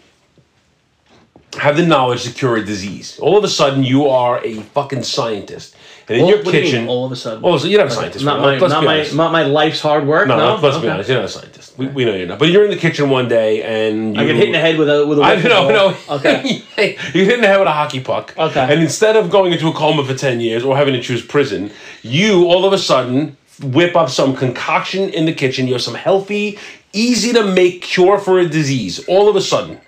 have the knowledge to cure a disease. All of a sudden, you are a fucking scientist, and in Well, your do you kitchen. all of a sudden. Oh, so you're not a scientist. not right? my, not my, not my life's hard work. No, No, let's be honest. You're not a scientist. We, we know you're not. But you're in the kitchen one day and you I get hit in the head with a with a. I know, no. Okay. you hit in the head with a hockey puck. Okay. And instead of going into a coma for 10 years or having to choose prison, you all of a sudden whip up some concoction in the kitchen. You have some healthy, easy to make cure for a disease all of a sudden.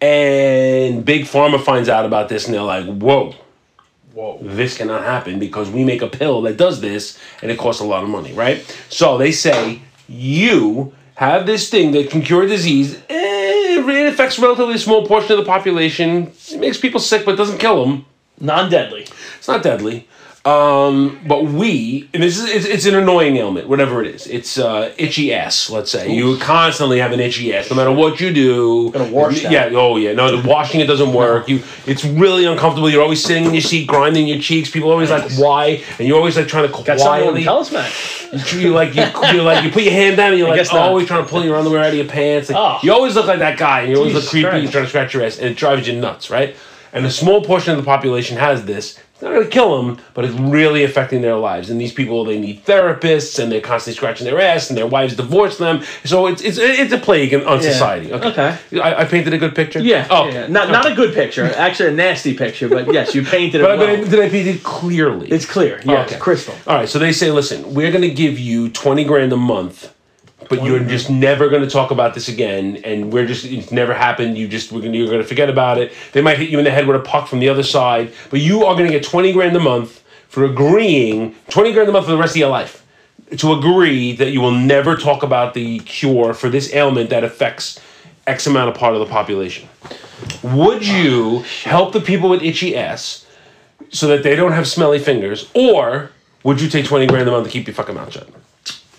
And Big Pharma finds out about this and they're like, whoa. Whoa, this cannot happen because we make a pill that does this and it costs a lot of money, right? So they say, you have this thing that can cure disease. Eh, it affects a relatively small portion of the population. It makes people sick, but doesn't kill them. Non-deadly. It's not deadly. Um, but we, and this is it's, it's an annoying ailment, whatever it is. It's uh, itchy ass. Let's say you constantly have an itchy ass, no matter what you do. Gotta wash that. Yeah. Oh yeah. No, the washing it doesn't work. You, it's really uncomfortable. You're always sitting in your seat, grinding your cheeks. People are always like, why? And you're always like trying to Got someone quietly. to tell us, man. You like you, you like you put your hand down and you're like always trying to pull your underwear out of your pants. Like, Oh. You always look like that guy, and you always Jesus look creepy. Christ. You're trying to scratch your ass, and it drives you nuts, right? And a small portion of the population has this. It's not going to kill them, but it's really affecting their lives. And these people, they need therapists, and they're constantly scratching their ass, and their wives divorce them. So it's it's it's a plague on on society. Okay, Okay. I, I painted a good picture. Yeah. Oh, yeah. Not not a good picture. Actually, a nasty picture. But yes, you painted it But, well. but I, did I paint it clearly? it's clear. Yeah, Okay. crystal. All right, so they say, listen, we're going to give you 20 grand a month, but you're just never going to talk about this again, and we're just, it's never happened. You just, we're gonna, you're going to forget about it. They might hit you in the head with a puck from the other side, but you are going to get 20 grand a month for agreeing, 20 grand a month for the rest of your life, to agree that you will never talk about the cure for this ailment that affects X amount of part of the population. Would you help the people with itchy ass so that they don't have smelly fingers, or would you take 20 grand a month to keep your fucking mouth shut?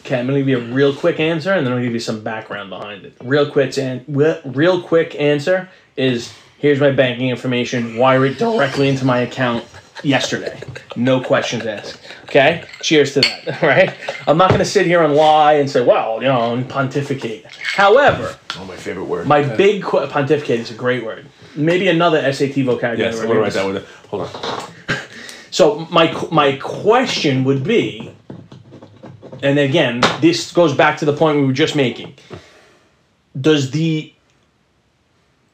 Okay, I'm gonna give you a real quick answer, and then I'll give you some background behind it. Real quick, and real quick answer is: here's my banking information. Wire it directly into my account yesterday. No questions asked. Okay. Cheers to that. All right. I'm not gonna sit here and lie and say, well, you know, and pontificate. However, Oh, my favorite word. my big qu- pontificate is a great word. Maybe another SAT vocabulary. yes, I'm gonna write that one. Hold on. So my my question would be, and again, this goes back to the point we were just making. Does the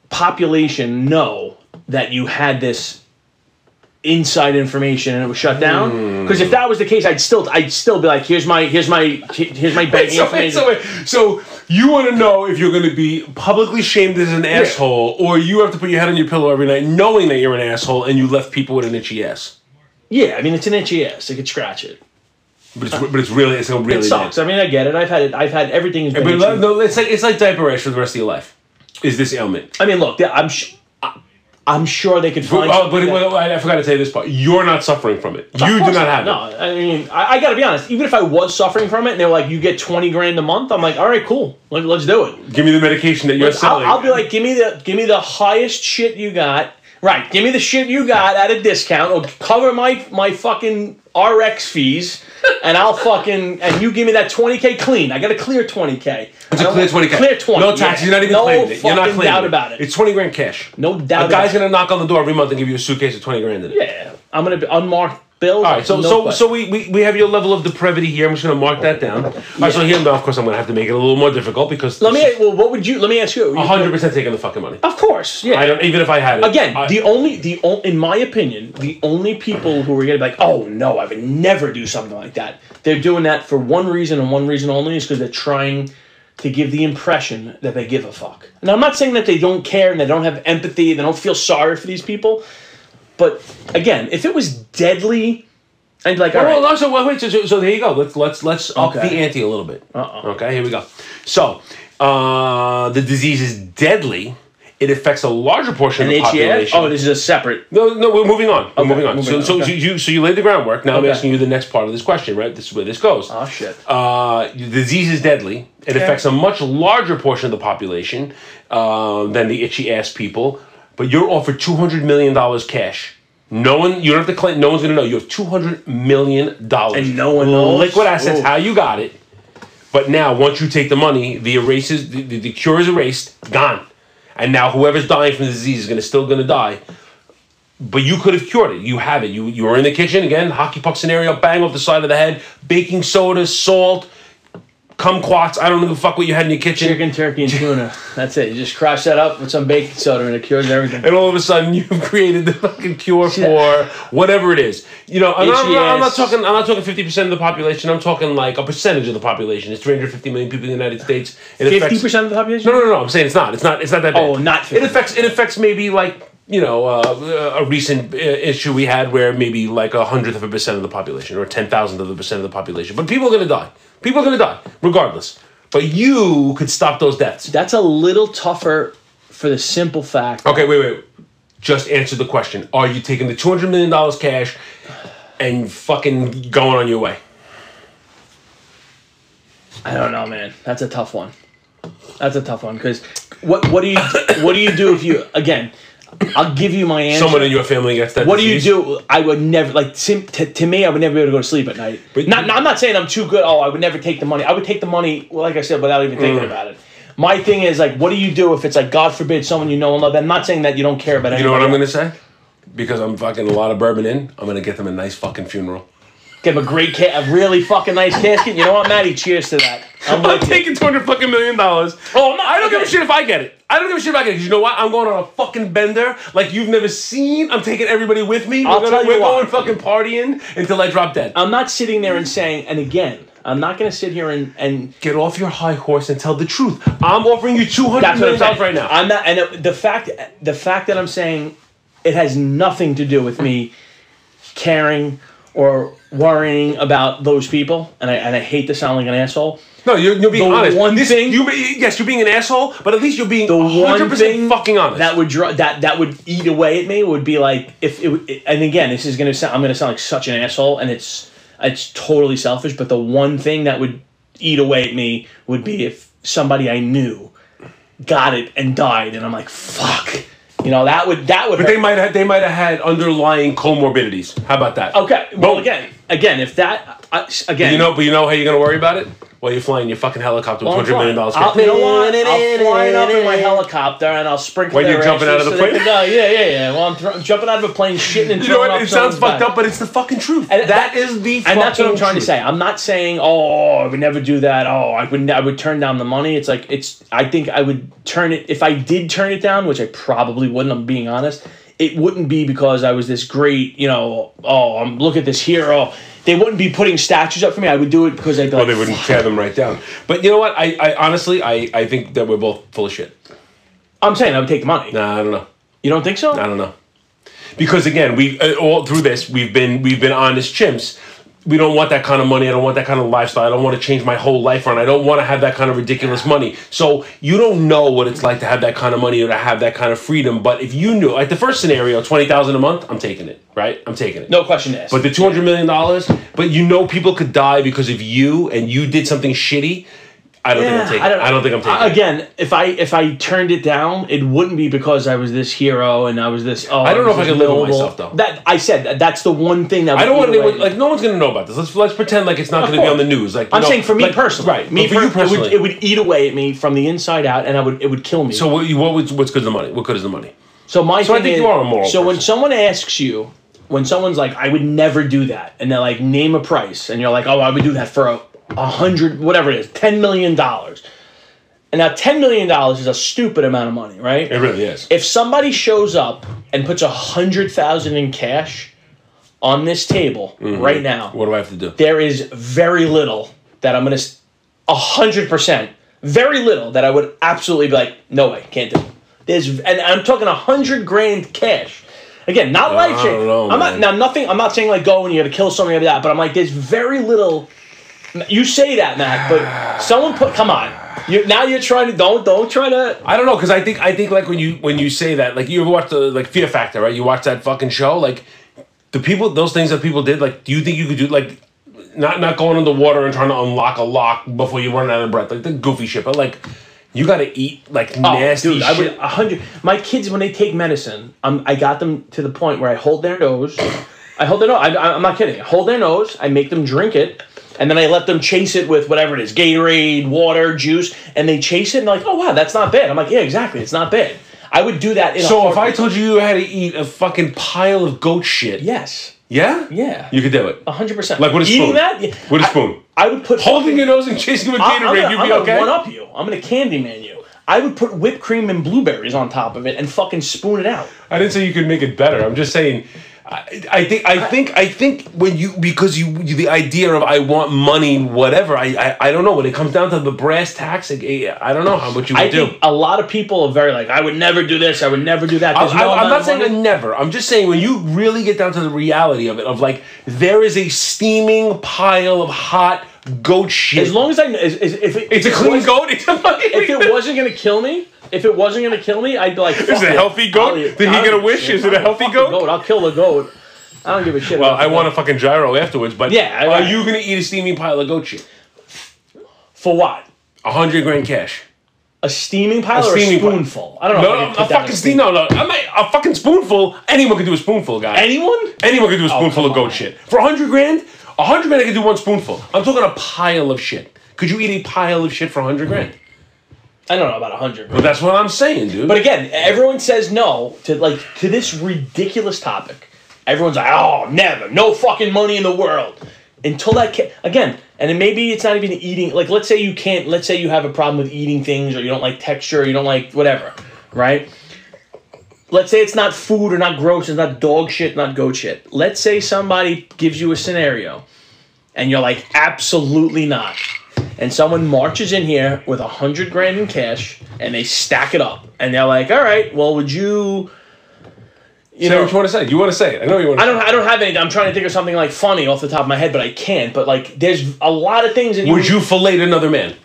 population know that you had this inside information and it was shut down? Hmm. Because if that was the case, I'd still I'd still be like, here's my here's my here's my banking So, information. so, so you want to know if you're going to be publicly shamed as an asshole, or you have to put your head on your pillow every night knowing that you're an asshole and you left people with an itchy ass. yeah, I mean it's an itchy ass. I could scratch it. But it's, but it's really it's a really It sucks. I mean, I get it. I've had it. I've had everything. But no, it's like it's like diaper rash for the rest of your life. Is this ailment? I mean, look, I'm sh- I'm sure they could find. Oh, but well, I forgot to tell you this part. You're not suffering from it. You do not have No, it. No, I mean, I, I got to be honest. Even if I was suffering from it, and they were like, "You get twenty grand a month," I'm like, "All right, cool. Let, let's do it." Give me the medication that you're I'll, selling. I'll be like, "Give me the give me the highest shit you got." Right, give me the shit you got at a discount, or cover my my fucking RX fees, and I'll fucking and you give me that twenty k clean. I got to clear twenty k. It's a clear 20k. Clear twenty. No taxes. yeah. You're not even no claiming it. You're not claiming doubt it. about it. It's 20 grand cash. no doubt. A guy's about gonna knock on the door every month and give you a suitcase of 20 grand in it. Yeah, I'm gonna be unmarked bills. All right, so so so we, we we have your level of depravity here. I'm just gonna mark that down. All right, so here, now, of course, I'm gonna have to make it a little more difficult because let me. Well, what would you? Let me ask you. 100 percent taking the fucking money. Of course, yeah. I don't even if I had it Again, I- the only the o- in my opinion, the only people who are gonna be like, oh no, I would never do something like that. They're doing that for one reason and one reason only is because they're trying to give the impression that they give a fuck. And I'm not saying that they don't care and they don't have empathy, they don't feel sorry for these people. But again, if it was deadly, I'd like, all Well, right, well, so, well, wait, so, so, there you go. Let's let's let's up Okay. the ante a little bit. Uh-oh. Okay, here we go. So uh, the disease is deadly. It affects a larger portion of the population. Oh, this is a separate. No, no, we're moving on. We're moving on. moving so, on, so okay. you, so you laid the groundwork. Now I'm asking you the next part of this question, right? This is where this goes. Oh shit. Uh, the disease is deadly. It affects a much larger portion of the population uh, than the itchy ass people. But you're offered two hundred million dollars cash. No one, you don't have to claim. No one's gonna know. You have two hundred million dollars, And no one knows? Liquid assets. Ooh. How you got it? But now, once you take the money, the erases, the, the, the cure is erased, gone. And now, whoever's dying from the disease is gonna still gonna die. But you could have cured it. You have it. You you were in the kitchen again, hockey puck scenario, bang off the side of the head, baking soda, salt, kumquats. I don't give a fuck what you had in your kitchen. Chicken, turkey, and tuna. That's it. You just crush that up with some baking soda and it cures everything. And all of a sudden, you've created the fucking cure for whatever it is. You know, I'm, not, I'm not talking. I'm not talking 50 percent of the population. I'm talking like a percentage of the population. It's 350 million people in the United States. Fifty percent of the population. No, no, no, no. I'm saying it's not. It's not. It's not that bad. Oh, not It 50%. affects. It affects maybe like you know uh, a recent uh, issue we had where maybe like a hundredth of a percent of the population or ten thousandth of a percent of the population. But people are gonna die. People are gonna die regardless. But you could stop those deaths. That's a little tougher for the simple fact. Okay, wait, wait. Just answer the question. Are you taking the two hundred million dollars cash and fucking going on your way? I don't know, man. That's a tough one. That's a tough one because what what do you what do you do if you again? I'll give you my answer. Someone in your family gets that. What do you do? I would never like sim, to, to me. I would never be able to go to sleep at night. But- not, no, I'm not saying I'm too good. Oh, I would never take the money. I would take the money, like I said, without even Mm. thinking about it. My thing is like, what do you do if it's like, God forbid, someone you know and love? I'm not saying that you don't care about You know what I'm gonna say? Because I'm fucking a lot of bourbon in, I'm gonna get them a nice fucking funeral. Give him a great, ca- a really fucking nice casket. You know what, Maddie? Cheers to that. I'm, I'm taking two hundred fucking million dollars. Oh, I'm not- I don't give a shit if I get it. I don't give a shit if I get it. 'cause you know what? I'm going on a fucking bender like you've never seen. I'm taking everybody with me. I'll we're gonna, you we're what. going fucking partying until I drop dead. I'm not sitting there and saying, and again, I'm not going to sit here and and Get off your high horse and tell the truth. I'm offering you two hundred million dollars right now. I'm not, and it- the fact, the fact that I'm saying it has nothing to do with me caring or worrying about those people, and I and I hate to sound like an asshole. No, you're, you're being The honest. one This- thing- you, yes, you're being an asshole, but at least you're being The one 100% thing fucking honest. that would draw that that would eat away at me would be like if it. And again, this is gonna sound. I'm gonna sound like such an asshole, and it's it's totally selfish. But the one thing that would eat away at me would be if somebody I knew got it and died, and I'm like, fuck. You know that would that would. but hurt. they might have they might have had underlying comorbidities. How about that? Okay. Well, Boom. again, again, if that, I, again, You know, but you know how you're gonna worry about it? Well, you're flying your fucking helicopter with well, I'm hundred million flying. dollars. I'll, you know what? I'll fly up in my helicopter and I'll sprinkle. When their you're jumping out of the so plane? can die. Yeah, yeah, yeah. Well, I'm, thro- I'm jumping out of a plane, shitting and You know what? It sounds fucked back. up, but it's the fucking truth. And that is the and that's what I'm fucking trying to say. I'm not saying, oh, I would never do that. Oh, I would, I would turn down the money. It's like it's. I think I would turn it if I did turn it down, which I probably wouldn't. I'm being honest. It wouldn't be because I was this great, you know. Oh, I'm look at this hero. They wouldn't be putting statues up for me. I would do it because I'd be Well, they wouldn't tear them right down. But you know what? I, I honestly, I, I think that we're both full of shit. I'm saying I would take the money. Nah, I don't know. You don't think so? I don't know. Because again, we uh, all through this, we've been we've been honest chimps. We don't want that kind of money. I don't want that kind of lifestyle. I don't want to change my whole life around. I don't want to have that kind of ridiculous money. So you don't know what it's like to have that kind of money or to have that kind of freedom. But if you knew, like the first scenario, twenty thousand a month, I'm taking it. Right? I'm taking it. No question asked. But the two hundred million dollars, but you know people could die because of you, and you did something shitty. I don't think I'm taking. I don't, I don't think I'm taking. It. Again, if I if I turned it down, it wouldn't be because I was this hero and I was this. Oh, I don't know if I can live with myself, though. That I said that, that's the one thing that I don't want anyone like no one's gonna know about this. Let's let's pretend like it's not gonna be on the news. Like I'm know, saying for me like- personally, right? Me for you per- it would, personally. it would eat away at me from the inside out, and I would it would kill me. so what? You, what what's good is the money? What good is the money? So my So I think is, you are a moral So when someone asks you, when someone's like, "I would never do that," and they're like, "Name a price," and you're like, "Oh, I would do that for a, a hundred, whatever it is, ten million dollars." And now, ten million dollars is a stupid amount of money, right? It really is. if somebody shows up and puts a hundred thousand in cash on this table Mm-hmm. right now, What do I have to do? there is very little that I'm gonna a hundred percent, very little that I would absolutely be like, no way, can't do. it. There's and I'm talking a hundred grand cash. Again, not life changing. I'm man. not now nothing. I'm not saying like go and you got to kill somebody like that, but I'm like there's very little. You say that, Matt, but someone put. Come on, you now you're trying to don't don't try to. I don't know because I think I think like when you when you say that like you ever watch the like Fear Factor right? You watch that fucking show like the people those things that people did like do you think you could do like not not going underwater and trying to unlock a lock before you run out of breath like the goofy shit but like you got to eat like nasty Oh, dude, I shit. would a hundred. My kids when they take medicine, um, I got them to the point where I hold their nose. I hold their nose. I, I'm not kidding. I hold their nose. I make them drink it, and then I let them chase it with whatever it is, Gatorade, water, juice, and they chase it and they're like, oh wow, that's not bad. I'm like, yeah, exactly, it's not bad. I would do that. In a so if I told you you had to eat a fucking pile of goat shit, yes, yeah, yeah, you could do it. hundred percent. Like with a Eating spoon. that yeah, With a I- spoon. I, would put Holding your nose and chasing with I'm, I'm Gatorade, gonna, you'd I'm be gonna okay. one up you. I'm gonna candy man you. I would put whipped cream and blueberries on top of it and fucking spoon it out. I didn't say you could make it better. I'm just saying. I, I think I think I think when you because you, you the idea of I want money whatever I, I I don't know when it comes down to the brass tacks I, eh, I don't know how much you would I do. think a lot of people are very like, I would never do this. I would never do that. I, no am not saying a never. I'm just saying when you really get down to the reality of it, of like there is a steaming pile of hot goat shit. As long as I, as, as, if it, it's a clean goat. It's a If it wasn't gonna kill me, if it wasn't gonna kill me, I'd be like, Is it a healthy goat? Did he get a wish? Is it a healthy goat? I'll kill the goat. I don't give a shit. Well, I want a fucking gyro afterwards, but Yeah, I- are you gonna eat a steaming pile of goat shit? for what? A hundred grand cash. A steaming pile A or steaming a pile. spoonful? I don't know. No, no, a put that in fucking steam. No, no, not, a fucking spoonful. Anyone can do a spoonful, guy. Anyone? Anyone can do a oh, spoonful come of goat on. shit for a hundred grand. A hundred grand, I can do one spoonful. I'm talking a pile of shit. Could you eat a pile of shit for a hundred grand? I don't know about a hundred. But that's what I'm saying, dude. But again, everyone says no to like to this ridiculous topic. Everyone's like, "Oh, never, no fucking money in the world." Until that ca- again, and then maybe it's not even eating. Like, let's say you can't. Let's say you have a problem with eating things, or you don't like texture, or you don't like whatever, right? Let's say it's not food or not gross, it's not dog shit, not goat shit. Let's say somebody gives you a scenario, and you're like, absolutely not. And someone marches in here with a hundred grand in cash, and they stack it up, and they're like, all right, well, would you? You Say know, what you want to say. You want to say it. I know you want to I don't. I don't have any. I'm trying to think of something like funny off the top of my head, but I can't. But like, there's a lot of things. And Would you fillet another man?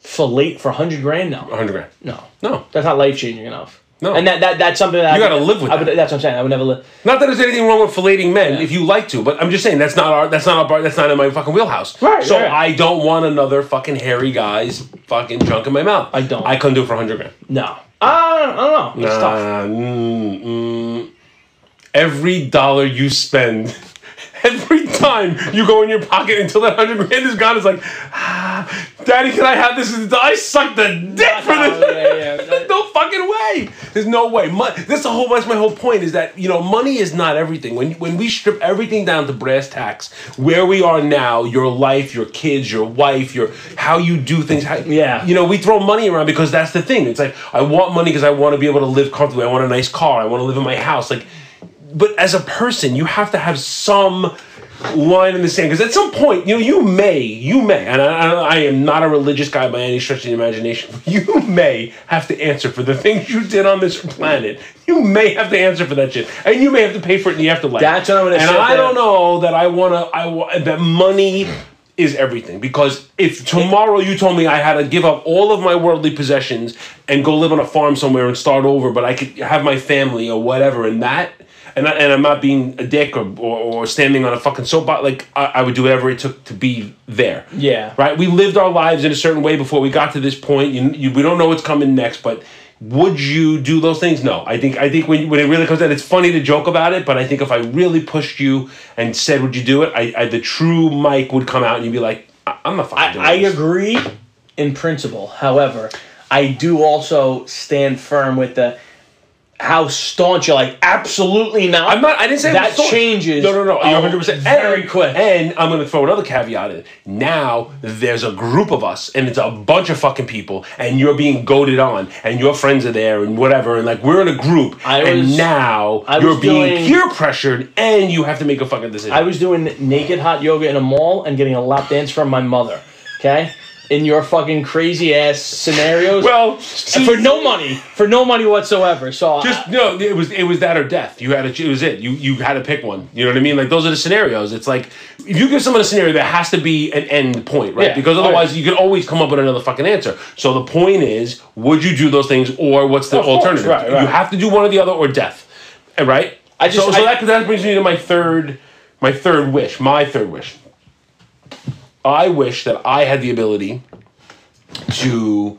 fillet for hundred grand? No, A hundred grand. no, No. that's not life changing enough. No. and that, that that's something that You I gotta live with I would, that. That's what I'm saying. I would never live. Not that there's anything wrong with filleting men Yeah. if you like to, but I'm just saying that's not our that's not our that's not in my fucking wheelhouse. Right, So right. I don't want another fucking hairy guy's fucking junk in my mouth. I don't. I couldn't do it for a hundred grand. No, I don't, I don't know. It's tough. Uh, mm, mm. every dollar you spend, every time you go in your pocket until that hundred grand is gone, it's like, ah, Daddy, can I have this? I sucked the dick for this. yeah, yeah. There's no fucking way. There's no way. Mon- that's the whole. That's my whole point. Is that you know money is not everything. When when we strip everything down to brass tacks, where we are now, your life, your kids, your wife, your how you do things. How, Yeah. You know, we throw money around because that's the thing. It's like I want money because I want to be able to live comfortably. I want a nice car. I want to live in my house. Like, but as a person, you have to have some line in the sand because at some point, you know, you may, you may, and I, I, I am not a religious guy by any stretch of the imagination. but You may have to answer for the things you did on this planet. You may have to answer for that shit, and you may have to pay for it in the afterlife. That's what I'm gonna say. And I there- don't know that I want to. I wa- that money is everything because if tomorrow you told me I had to give up all of my worldly possessions and go live on a farm somewhere and start over, but I could have my family or whatever, and that. And, I, and I'm not being a dick or, or, or standing on a fucking soapbox. Like I, I would do whatever it took to be there. Yeah. Right. We lived our lives in a certain way before we got to this point. You, you, we don't know what's coming next, but would you do those things? No. I think I think when, when it really comes down, it's funny to joke about it, but I think if I really pushed you and said, "Would you do it?" I, I the true Mike would come out and you'd be like, I, "I'm not fucking doing I, I this." agree in principle. However, I do also stand firm with the how staunch you're like absolutely not. I'm not. I didn't say that changes. No, no, no. You're 100 percent very quick. And I'm going to throw another caveat in. Now there's a group of us, and it's a bunch of fucking people, and you're being goaded on, and your friends are there, and whatever, and like we're in a group, I and was- now I you're being doing- peer pressured, and you have to make a fucking decision. I was doing naked hot yoga in a mall and getting a lap dance from my mother. Okay, in your fucking crazy ass scenarios. well, And for no money, for no money whatsoever. So Just I, no, it was it was that or death. You had to it was it. You you had to pick one. You know what I mean? Like those are the scenarios. It's like if you give someone a scenario, there has to be an end point, right? Yeah. Because Oh, otherwise, yeah. you could always come up with another fucking answer. So the point is, would you do those things, or what's the Of course, alternative? right, right. You have to do one or the other, or death, right? I just- so, so I- that that brings me to my third my third wish. My third wish. I wish that I had the ability to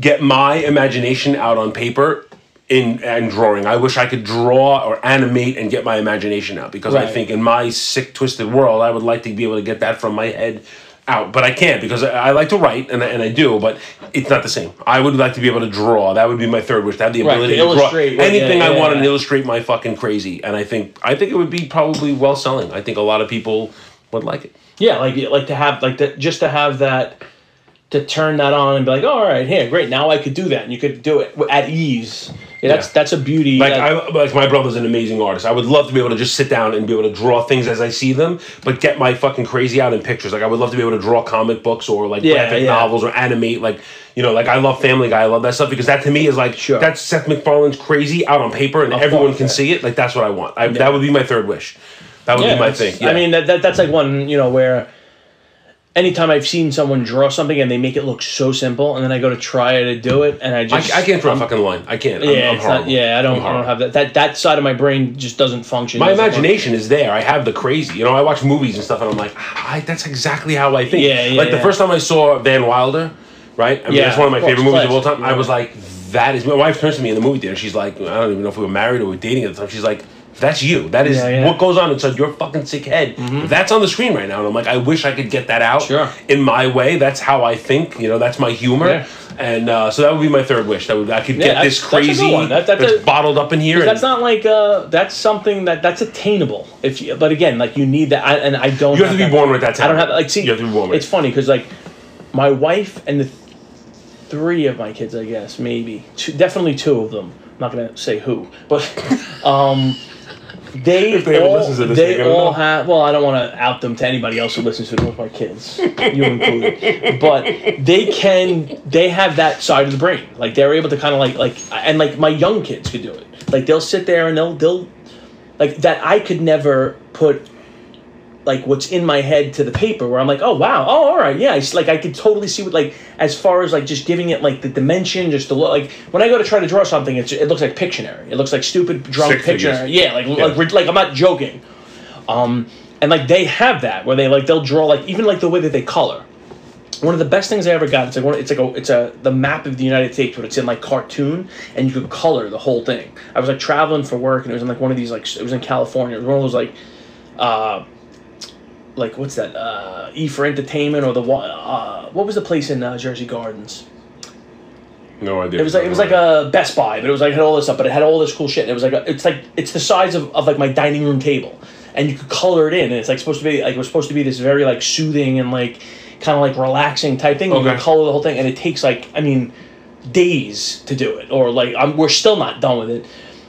get my imagination out on paper in and drawing. I wish I could draw or animate and get my imagination out because I think in my sick twisted world I would like to be able to get that from my head out, but I can't because I, I like to write and I, and I do, but it's not the same. I would like to be able to draw. That would be my third wish to have the Right, ability to to, draw anything yeah, I yeah, want and illustrate my fucking crazy. And I think I think it would be probably well selling. I think a lot of people would like it. Yeah, like like to have like that just to have that to turn that on and be like, oh, all right, here, great, now I could do that, and you could do it at ease. Yeah, that's Yeah. that's a beauty. Like I like my brother's an amazing artist. I would love to be able to just sit down and be able to draw things as I see them, but get my fucking crazy out in pictures. Like I would love to be able to draw comic books or like Yeah, graphic novels or animate. Like you know, like I love Family Guy. I love that stuff because that to me is like Sure. that's Seth MacFarlane's crazy out on paper and Of everyone can see it. Like that's what I want. I, That would be my third wish. That would yeah, be my thing. Yeah. I mean, that, that that's like one you know where anytime I've seen someone draw something and they make it look so simple, and then I go to try to do it, and I I, just I can't draw a fucking line. I can't. I'm, yeah, I'm not, yeah, I don't, I'm I don't have that. That that side of my brain just doesn't function. My Doesn't work. imagination is there. I have the crazy. You know, I watch movies and stuff, and I'm like, ah, I, that's exactly how I think. Yeah, yeah, Like the first time I saw Van Wilder, right? I mean, Yeah, that's one of my of favorite movies of all time. I was like, that is. My wife turns to me in the movie theater. She's like, I don't even know if we were married or we were dating at the time. She's like. That's you. That is Yeah, yeah. what goes on inside your fucking sick head. That's on the screen right now, and I'm like, I wish I could get that out Sure. in my way. That's how I think. You know, that's my humor, Yeah. and uh, so that would be my third wish. That would I could get this that's a good crazy one. That- that's bottled up in here. and- That's not like uh, that's something that that's attainable. If you, but again, like you need that, I, and I don't. You have to be born with that I don't have like see. You have to be born with It's it. funny because like my wife and the th- three of my kids, I guess maybe two, definitely two of them. I'm not gonna say who, but um, they If they all listen to this, they they're all know. have. Well, I don't want to out them to anybody else who listens to with my kids, you included. But they can. They have that side of the brain. Like they're able to kind of like like and like my young kids could do it. Like they'll sit there and they'll they'll like that. I could never put like what's in my head to the paper where I'm like, oh wow, oh all right, yeah, it's like I could totally see what like as far as like just giving it like the dimension, just the look. Like when I go to try to draw something, it's, it looks like Pictionary. It looks like stupid drunk Stick figures. Pictionary. Yeah, like Yeah. like like I'm not joking. Um, and like they have that where they like they'll draw like even like the way that they color. One of the best things I ever got. It's like one. It's like a. It's a the map of the United States, but it's in like cartoon, and you could color the whole thing. I was like traveling for work, and it was in like one of these like it was in California. It was one of those like, uh, like what's that? Uh, E for Entertainment or the. Uh, what was the place in uh, Jersey Gardens? No idea. It was like it was like a Best Buy, but it was like it had all this stuff, but it had all this cool shit. And it was like a, it's like it's the size of, of like my dining room table, and you could color it in, and it's like supposed to be like it was supposed to be this very like soothing and like kind of like relaxing type thing. You Okay. can color the whole thing, and it takes like I mean days to do it, or like I'm we're still not done with it.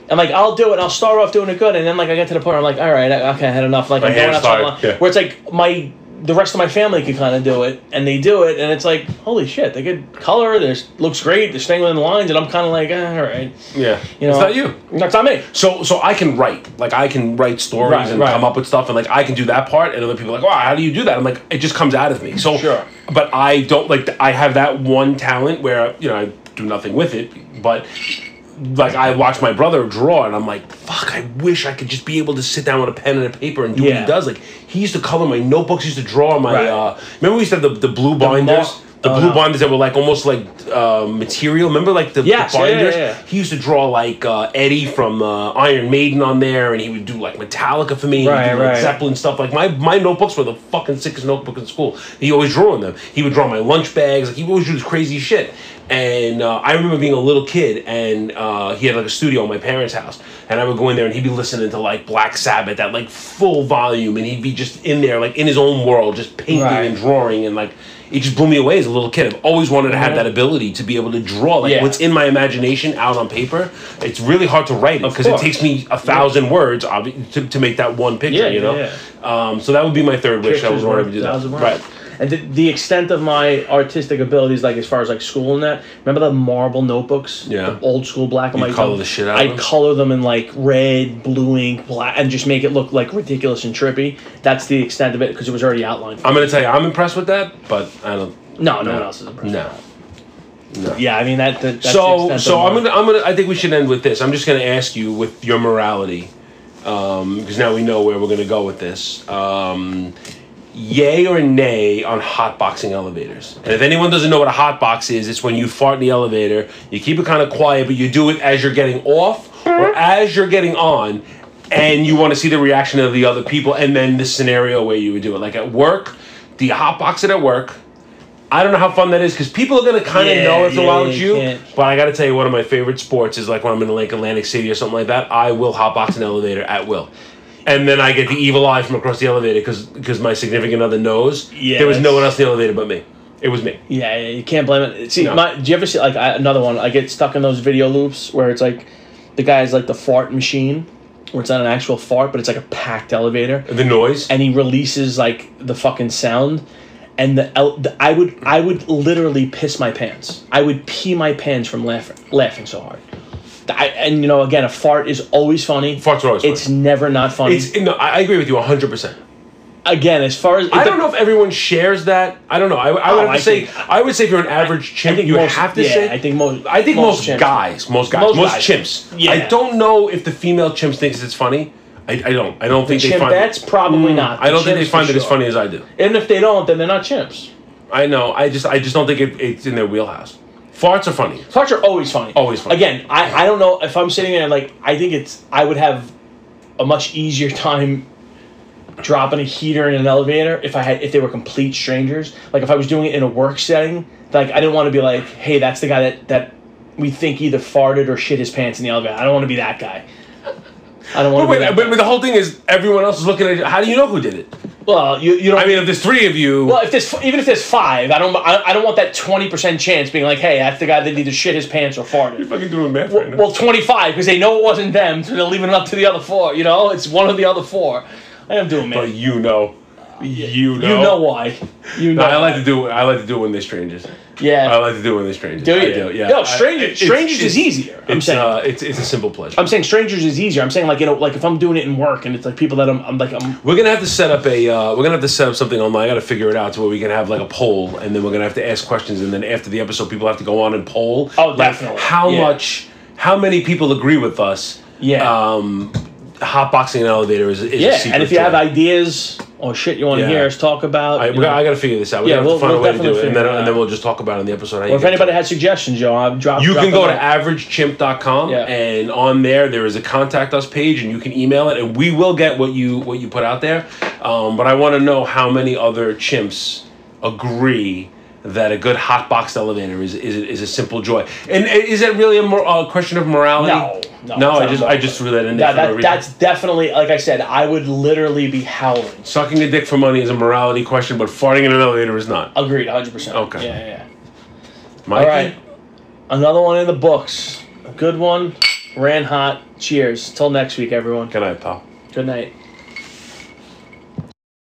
I'm like I'll do it. I'll start off doing it good, and then like I get to the point where I'm like, all right, I- okay, I had enough. Like My I'm going hands outside tired, line- yeah. where it's like my the rest of my family can kind of do it, and they do it, and it's like holy shit, they could color. There's looks great. They're staying within the lines, and I'm kind of like, eh, all right, yeah. you know, it's not you. That's not me. So so I can write like I can write stories Right, and right. come up with stuff and like I can do that part and other people are like wow how do you do that I'm like it just comes out of me so Sure. but I don't like I have that one talent where you know I do nothing with it but like I watch my brother draw and I'm like fuck I wish I could just be able to sit down with a pen and a paper and do what he does. Like he used to color my notebooks he used to draw my Right. uh remember we used to have the, the blue binders the oh, blue no. binders that were like almost like uh, material remember like the, the Yes, yeah, yeah, yeah. he used to draw like uh, Eddie from uh, Iron Maiden on there, and he would do like Metallica for me, and Right, he'd do, like right. Zeppelin stuff. Like my my notebooks were the fucking sickest notebook in school. He always drew on them. He would draw my lunch bags. Like he would always do this crazy shit. And uh, I remember being a little kid, and uh, he had like a studio in my parents' house, and I would go in there, and he'd be listening to like Black Sabbath at like full volume, and he'd be just in there, like in his own world, just painting Right. and drawing, and like it just blew me away as a little kid. I've always wanted to have that ability to be able to draw, like Yeah. what's in my imagination out on paper. It's really hard to write because it course. takes me a thousand words obvi- to, to make that one picture. Yeah, you know. yeah, Um, so that would be my third wish. I was wanting to do that. words. Right. And the, the extent of my artistic abilities, like as far as like school and that, remember the marble notebooks? Yeah. The old school black and white. color the shit out I'd color them in like red, blue ink, black, and just make it look like ridiculous and trippy. That's the extent of it because it was already outlined. For I'm gonna tell you, I'm impressed with that, but I don't. no, no no. one else is impressed. No. No. Yeah, I mean that. that that's the so extent so of I'm gonna I'm gonna I think we should end with this. I'm just gonna ask you with your morality, um, because now we know where we're gonna go with this. Um, yay or nay on hotboxing elevators? And if anyone doesn't know what a hotbox is, it's when you fart in the elevator. You keep it kind of quiet, but you do it as you're getting off or as you're getting on, and you want to see the reaction of the other people. And then the scenario where you would do it, like at work, do you hotbox it at work? I don't know how fun that is because people are gonna kind of Yeah, know after a yeah, while it's you you. can't- But I got to tell you, one of my favorite sports is like when I'm in like Atlantic City or something like that. I will hotbox an elevator at will, and then I get the evil eye from across the elevator because because my significant other knows Yeah, there was no one else in the elevator but me. It was me. Yeah, yeah, you can't blame it. See, No. my, do you ever see like I, another one? I get stuck in those video loops where it's like the guy is like the fart machine, where it's not an actual fart, but it's like a packed elevator, The noise. and he releases like the fucking sound, and the, el- the I would I would literally piss my pants. I would pee my pants from laughing laughing so hard. I, and you know, again, a fart is always funny. Farts are always It's funny. never not funny. It's no, I I agree with you hundred percent. again, as far as I don't know if everyone shares that. I don't know. I, I would Oh, have to I say. think- I would say if you're an average chimp, you most- have to yeah, say. I think most- I think most, most chimps. guys, most guys, Most most, guys. chimps. Yeah. I don't know if the female chimps thinks it's funny. I, I don't. I don't think they find. chimpettes probably mm, not. I don't The think they chimps find for it as sure. funny as I do. And if they don't, then they're not chimps. I know. I just. I just don't think it, it's in their wheelhouse. Farts are funny. Farts are always funny. Always funny. Again, I, I don't know if I'm sitting there like I think it's I would have a much easier time dropping a heater in an elevator if I had if they were complete strangers. Like if I was doing it in a work setting, like I didn't want to be like, hey, that's the guy that that we think either farted or shit his pants in the elevator. I don't want to be that guy. I don't want But, to wait, but, but the whole thing is everyone else is looking at you. How do you know who did it? well, you you don't. I mean, if there's three of you, well, if there's even if there's five, I don't I, I don't want that twenty percent chance being like, hey, that's the guy that either shit his pants or farted. you're fucking doing math right now. Well, 25, because they know it wasn't them, so they're leaving it up to the other four. You know, it's one of the other four. I am doing math. but you know, you know. You know why? You know. No, I like to do. I like to do it when they're strangers. Yeah. I like to do it when they're strangers. do I you? do, yeah. No, I- strangers. it's- strangers it's- is easier. I'm It's, saying. uh, it's it's a simple pleasure. I'm saying strangers is easier. I'm saying like you know, like if I'm doing it in work and it's like people that I'm, I'm like I'm. We're gonna have to set up a. Uh, we're gonna have to set up something online. I got to figure it out to where we can have like a poll, and then we're gonna have to ask questions, and then after the episode, people have to go on and poll. Oh, like, definitely. How Yeah. much? How many people agree with us? Yeah. Um, hotboxing an elevator is, is a yeah, and if you joy. have ideas or shit you want to Yeah. hear us talk about, I, you we know, got, I got to figure this out. We Yeah, have we'll- to find we'll a way to do definitely it, and then figure it and then out. we'll just talk about it in the episode. How or if get anybody has suggestions, Joe, I've dropped. You can go to averagechimp.com Yeah. and on there there is a contact us page and you can email it and we will get what you what you put out there. Um, but I want to know how many other chimps agree that a good hot box elevator is, is is a simple joy. And is that really a mor- uh, question of morality? No, no, no. I just I just threw that in there no that, that's definitely like I said. I would literally be howling. Sucking a dick for money is a morality question, but farting in an elevator is not. Agreed, 100. percent Okay. Yeah, yeah. yeah. All right, another one in the books. A good one. Ran hot. Cheers. Till next week, everyone. Good night, pal. Good night.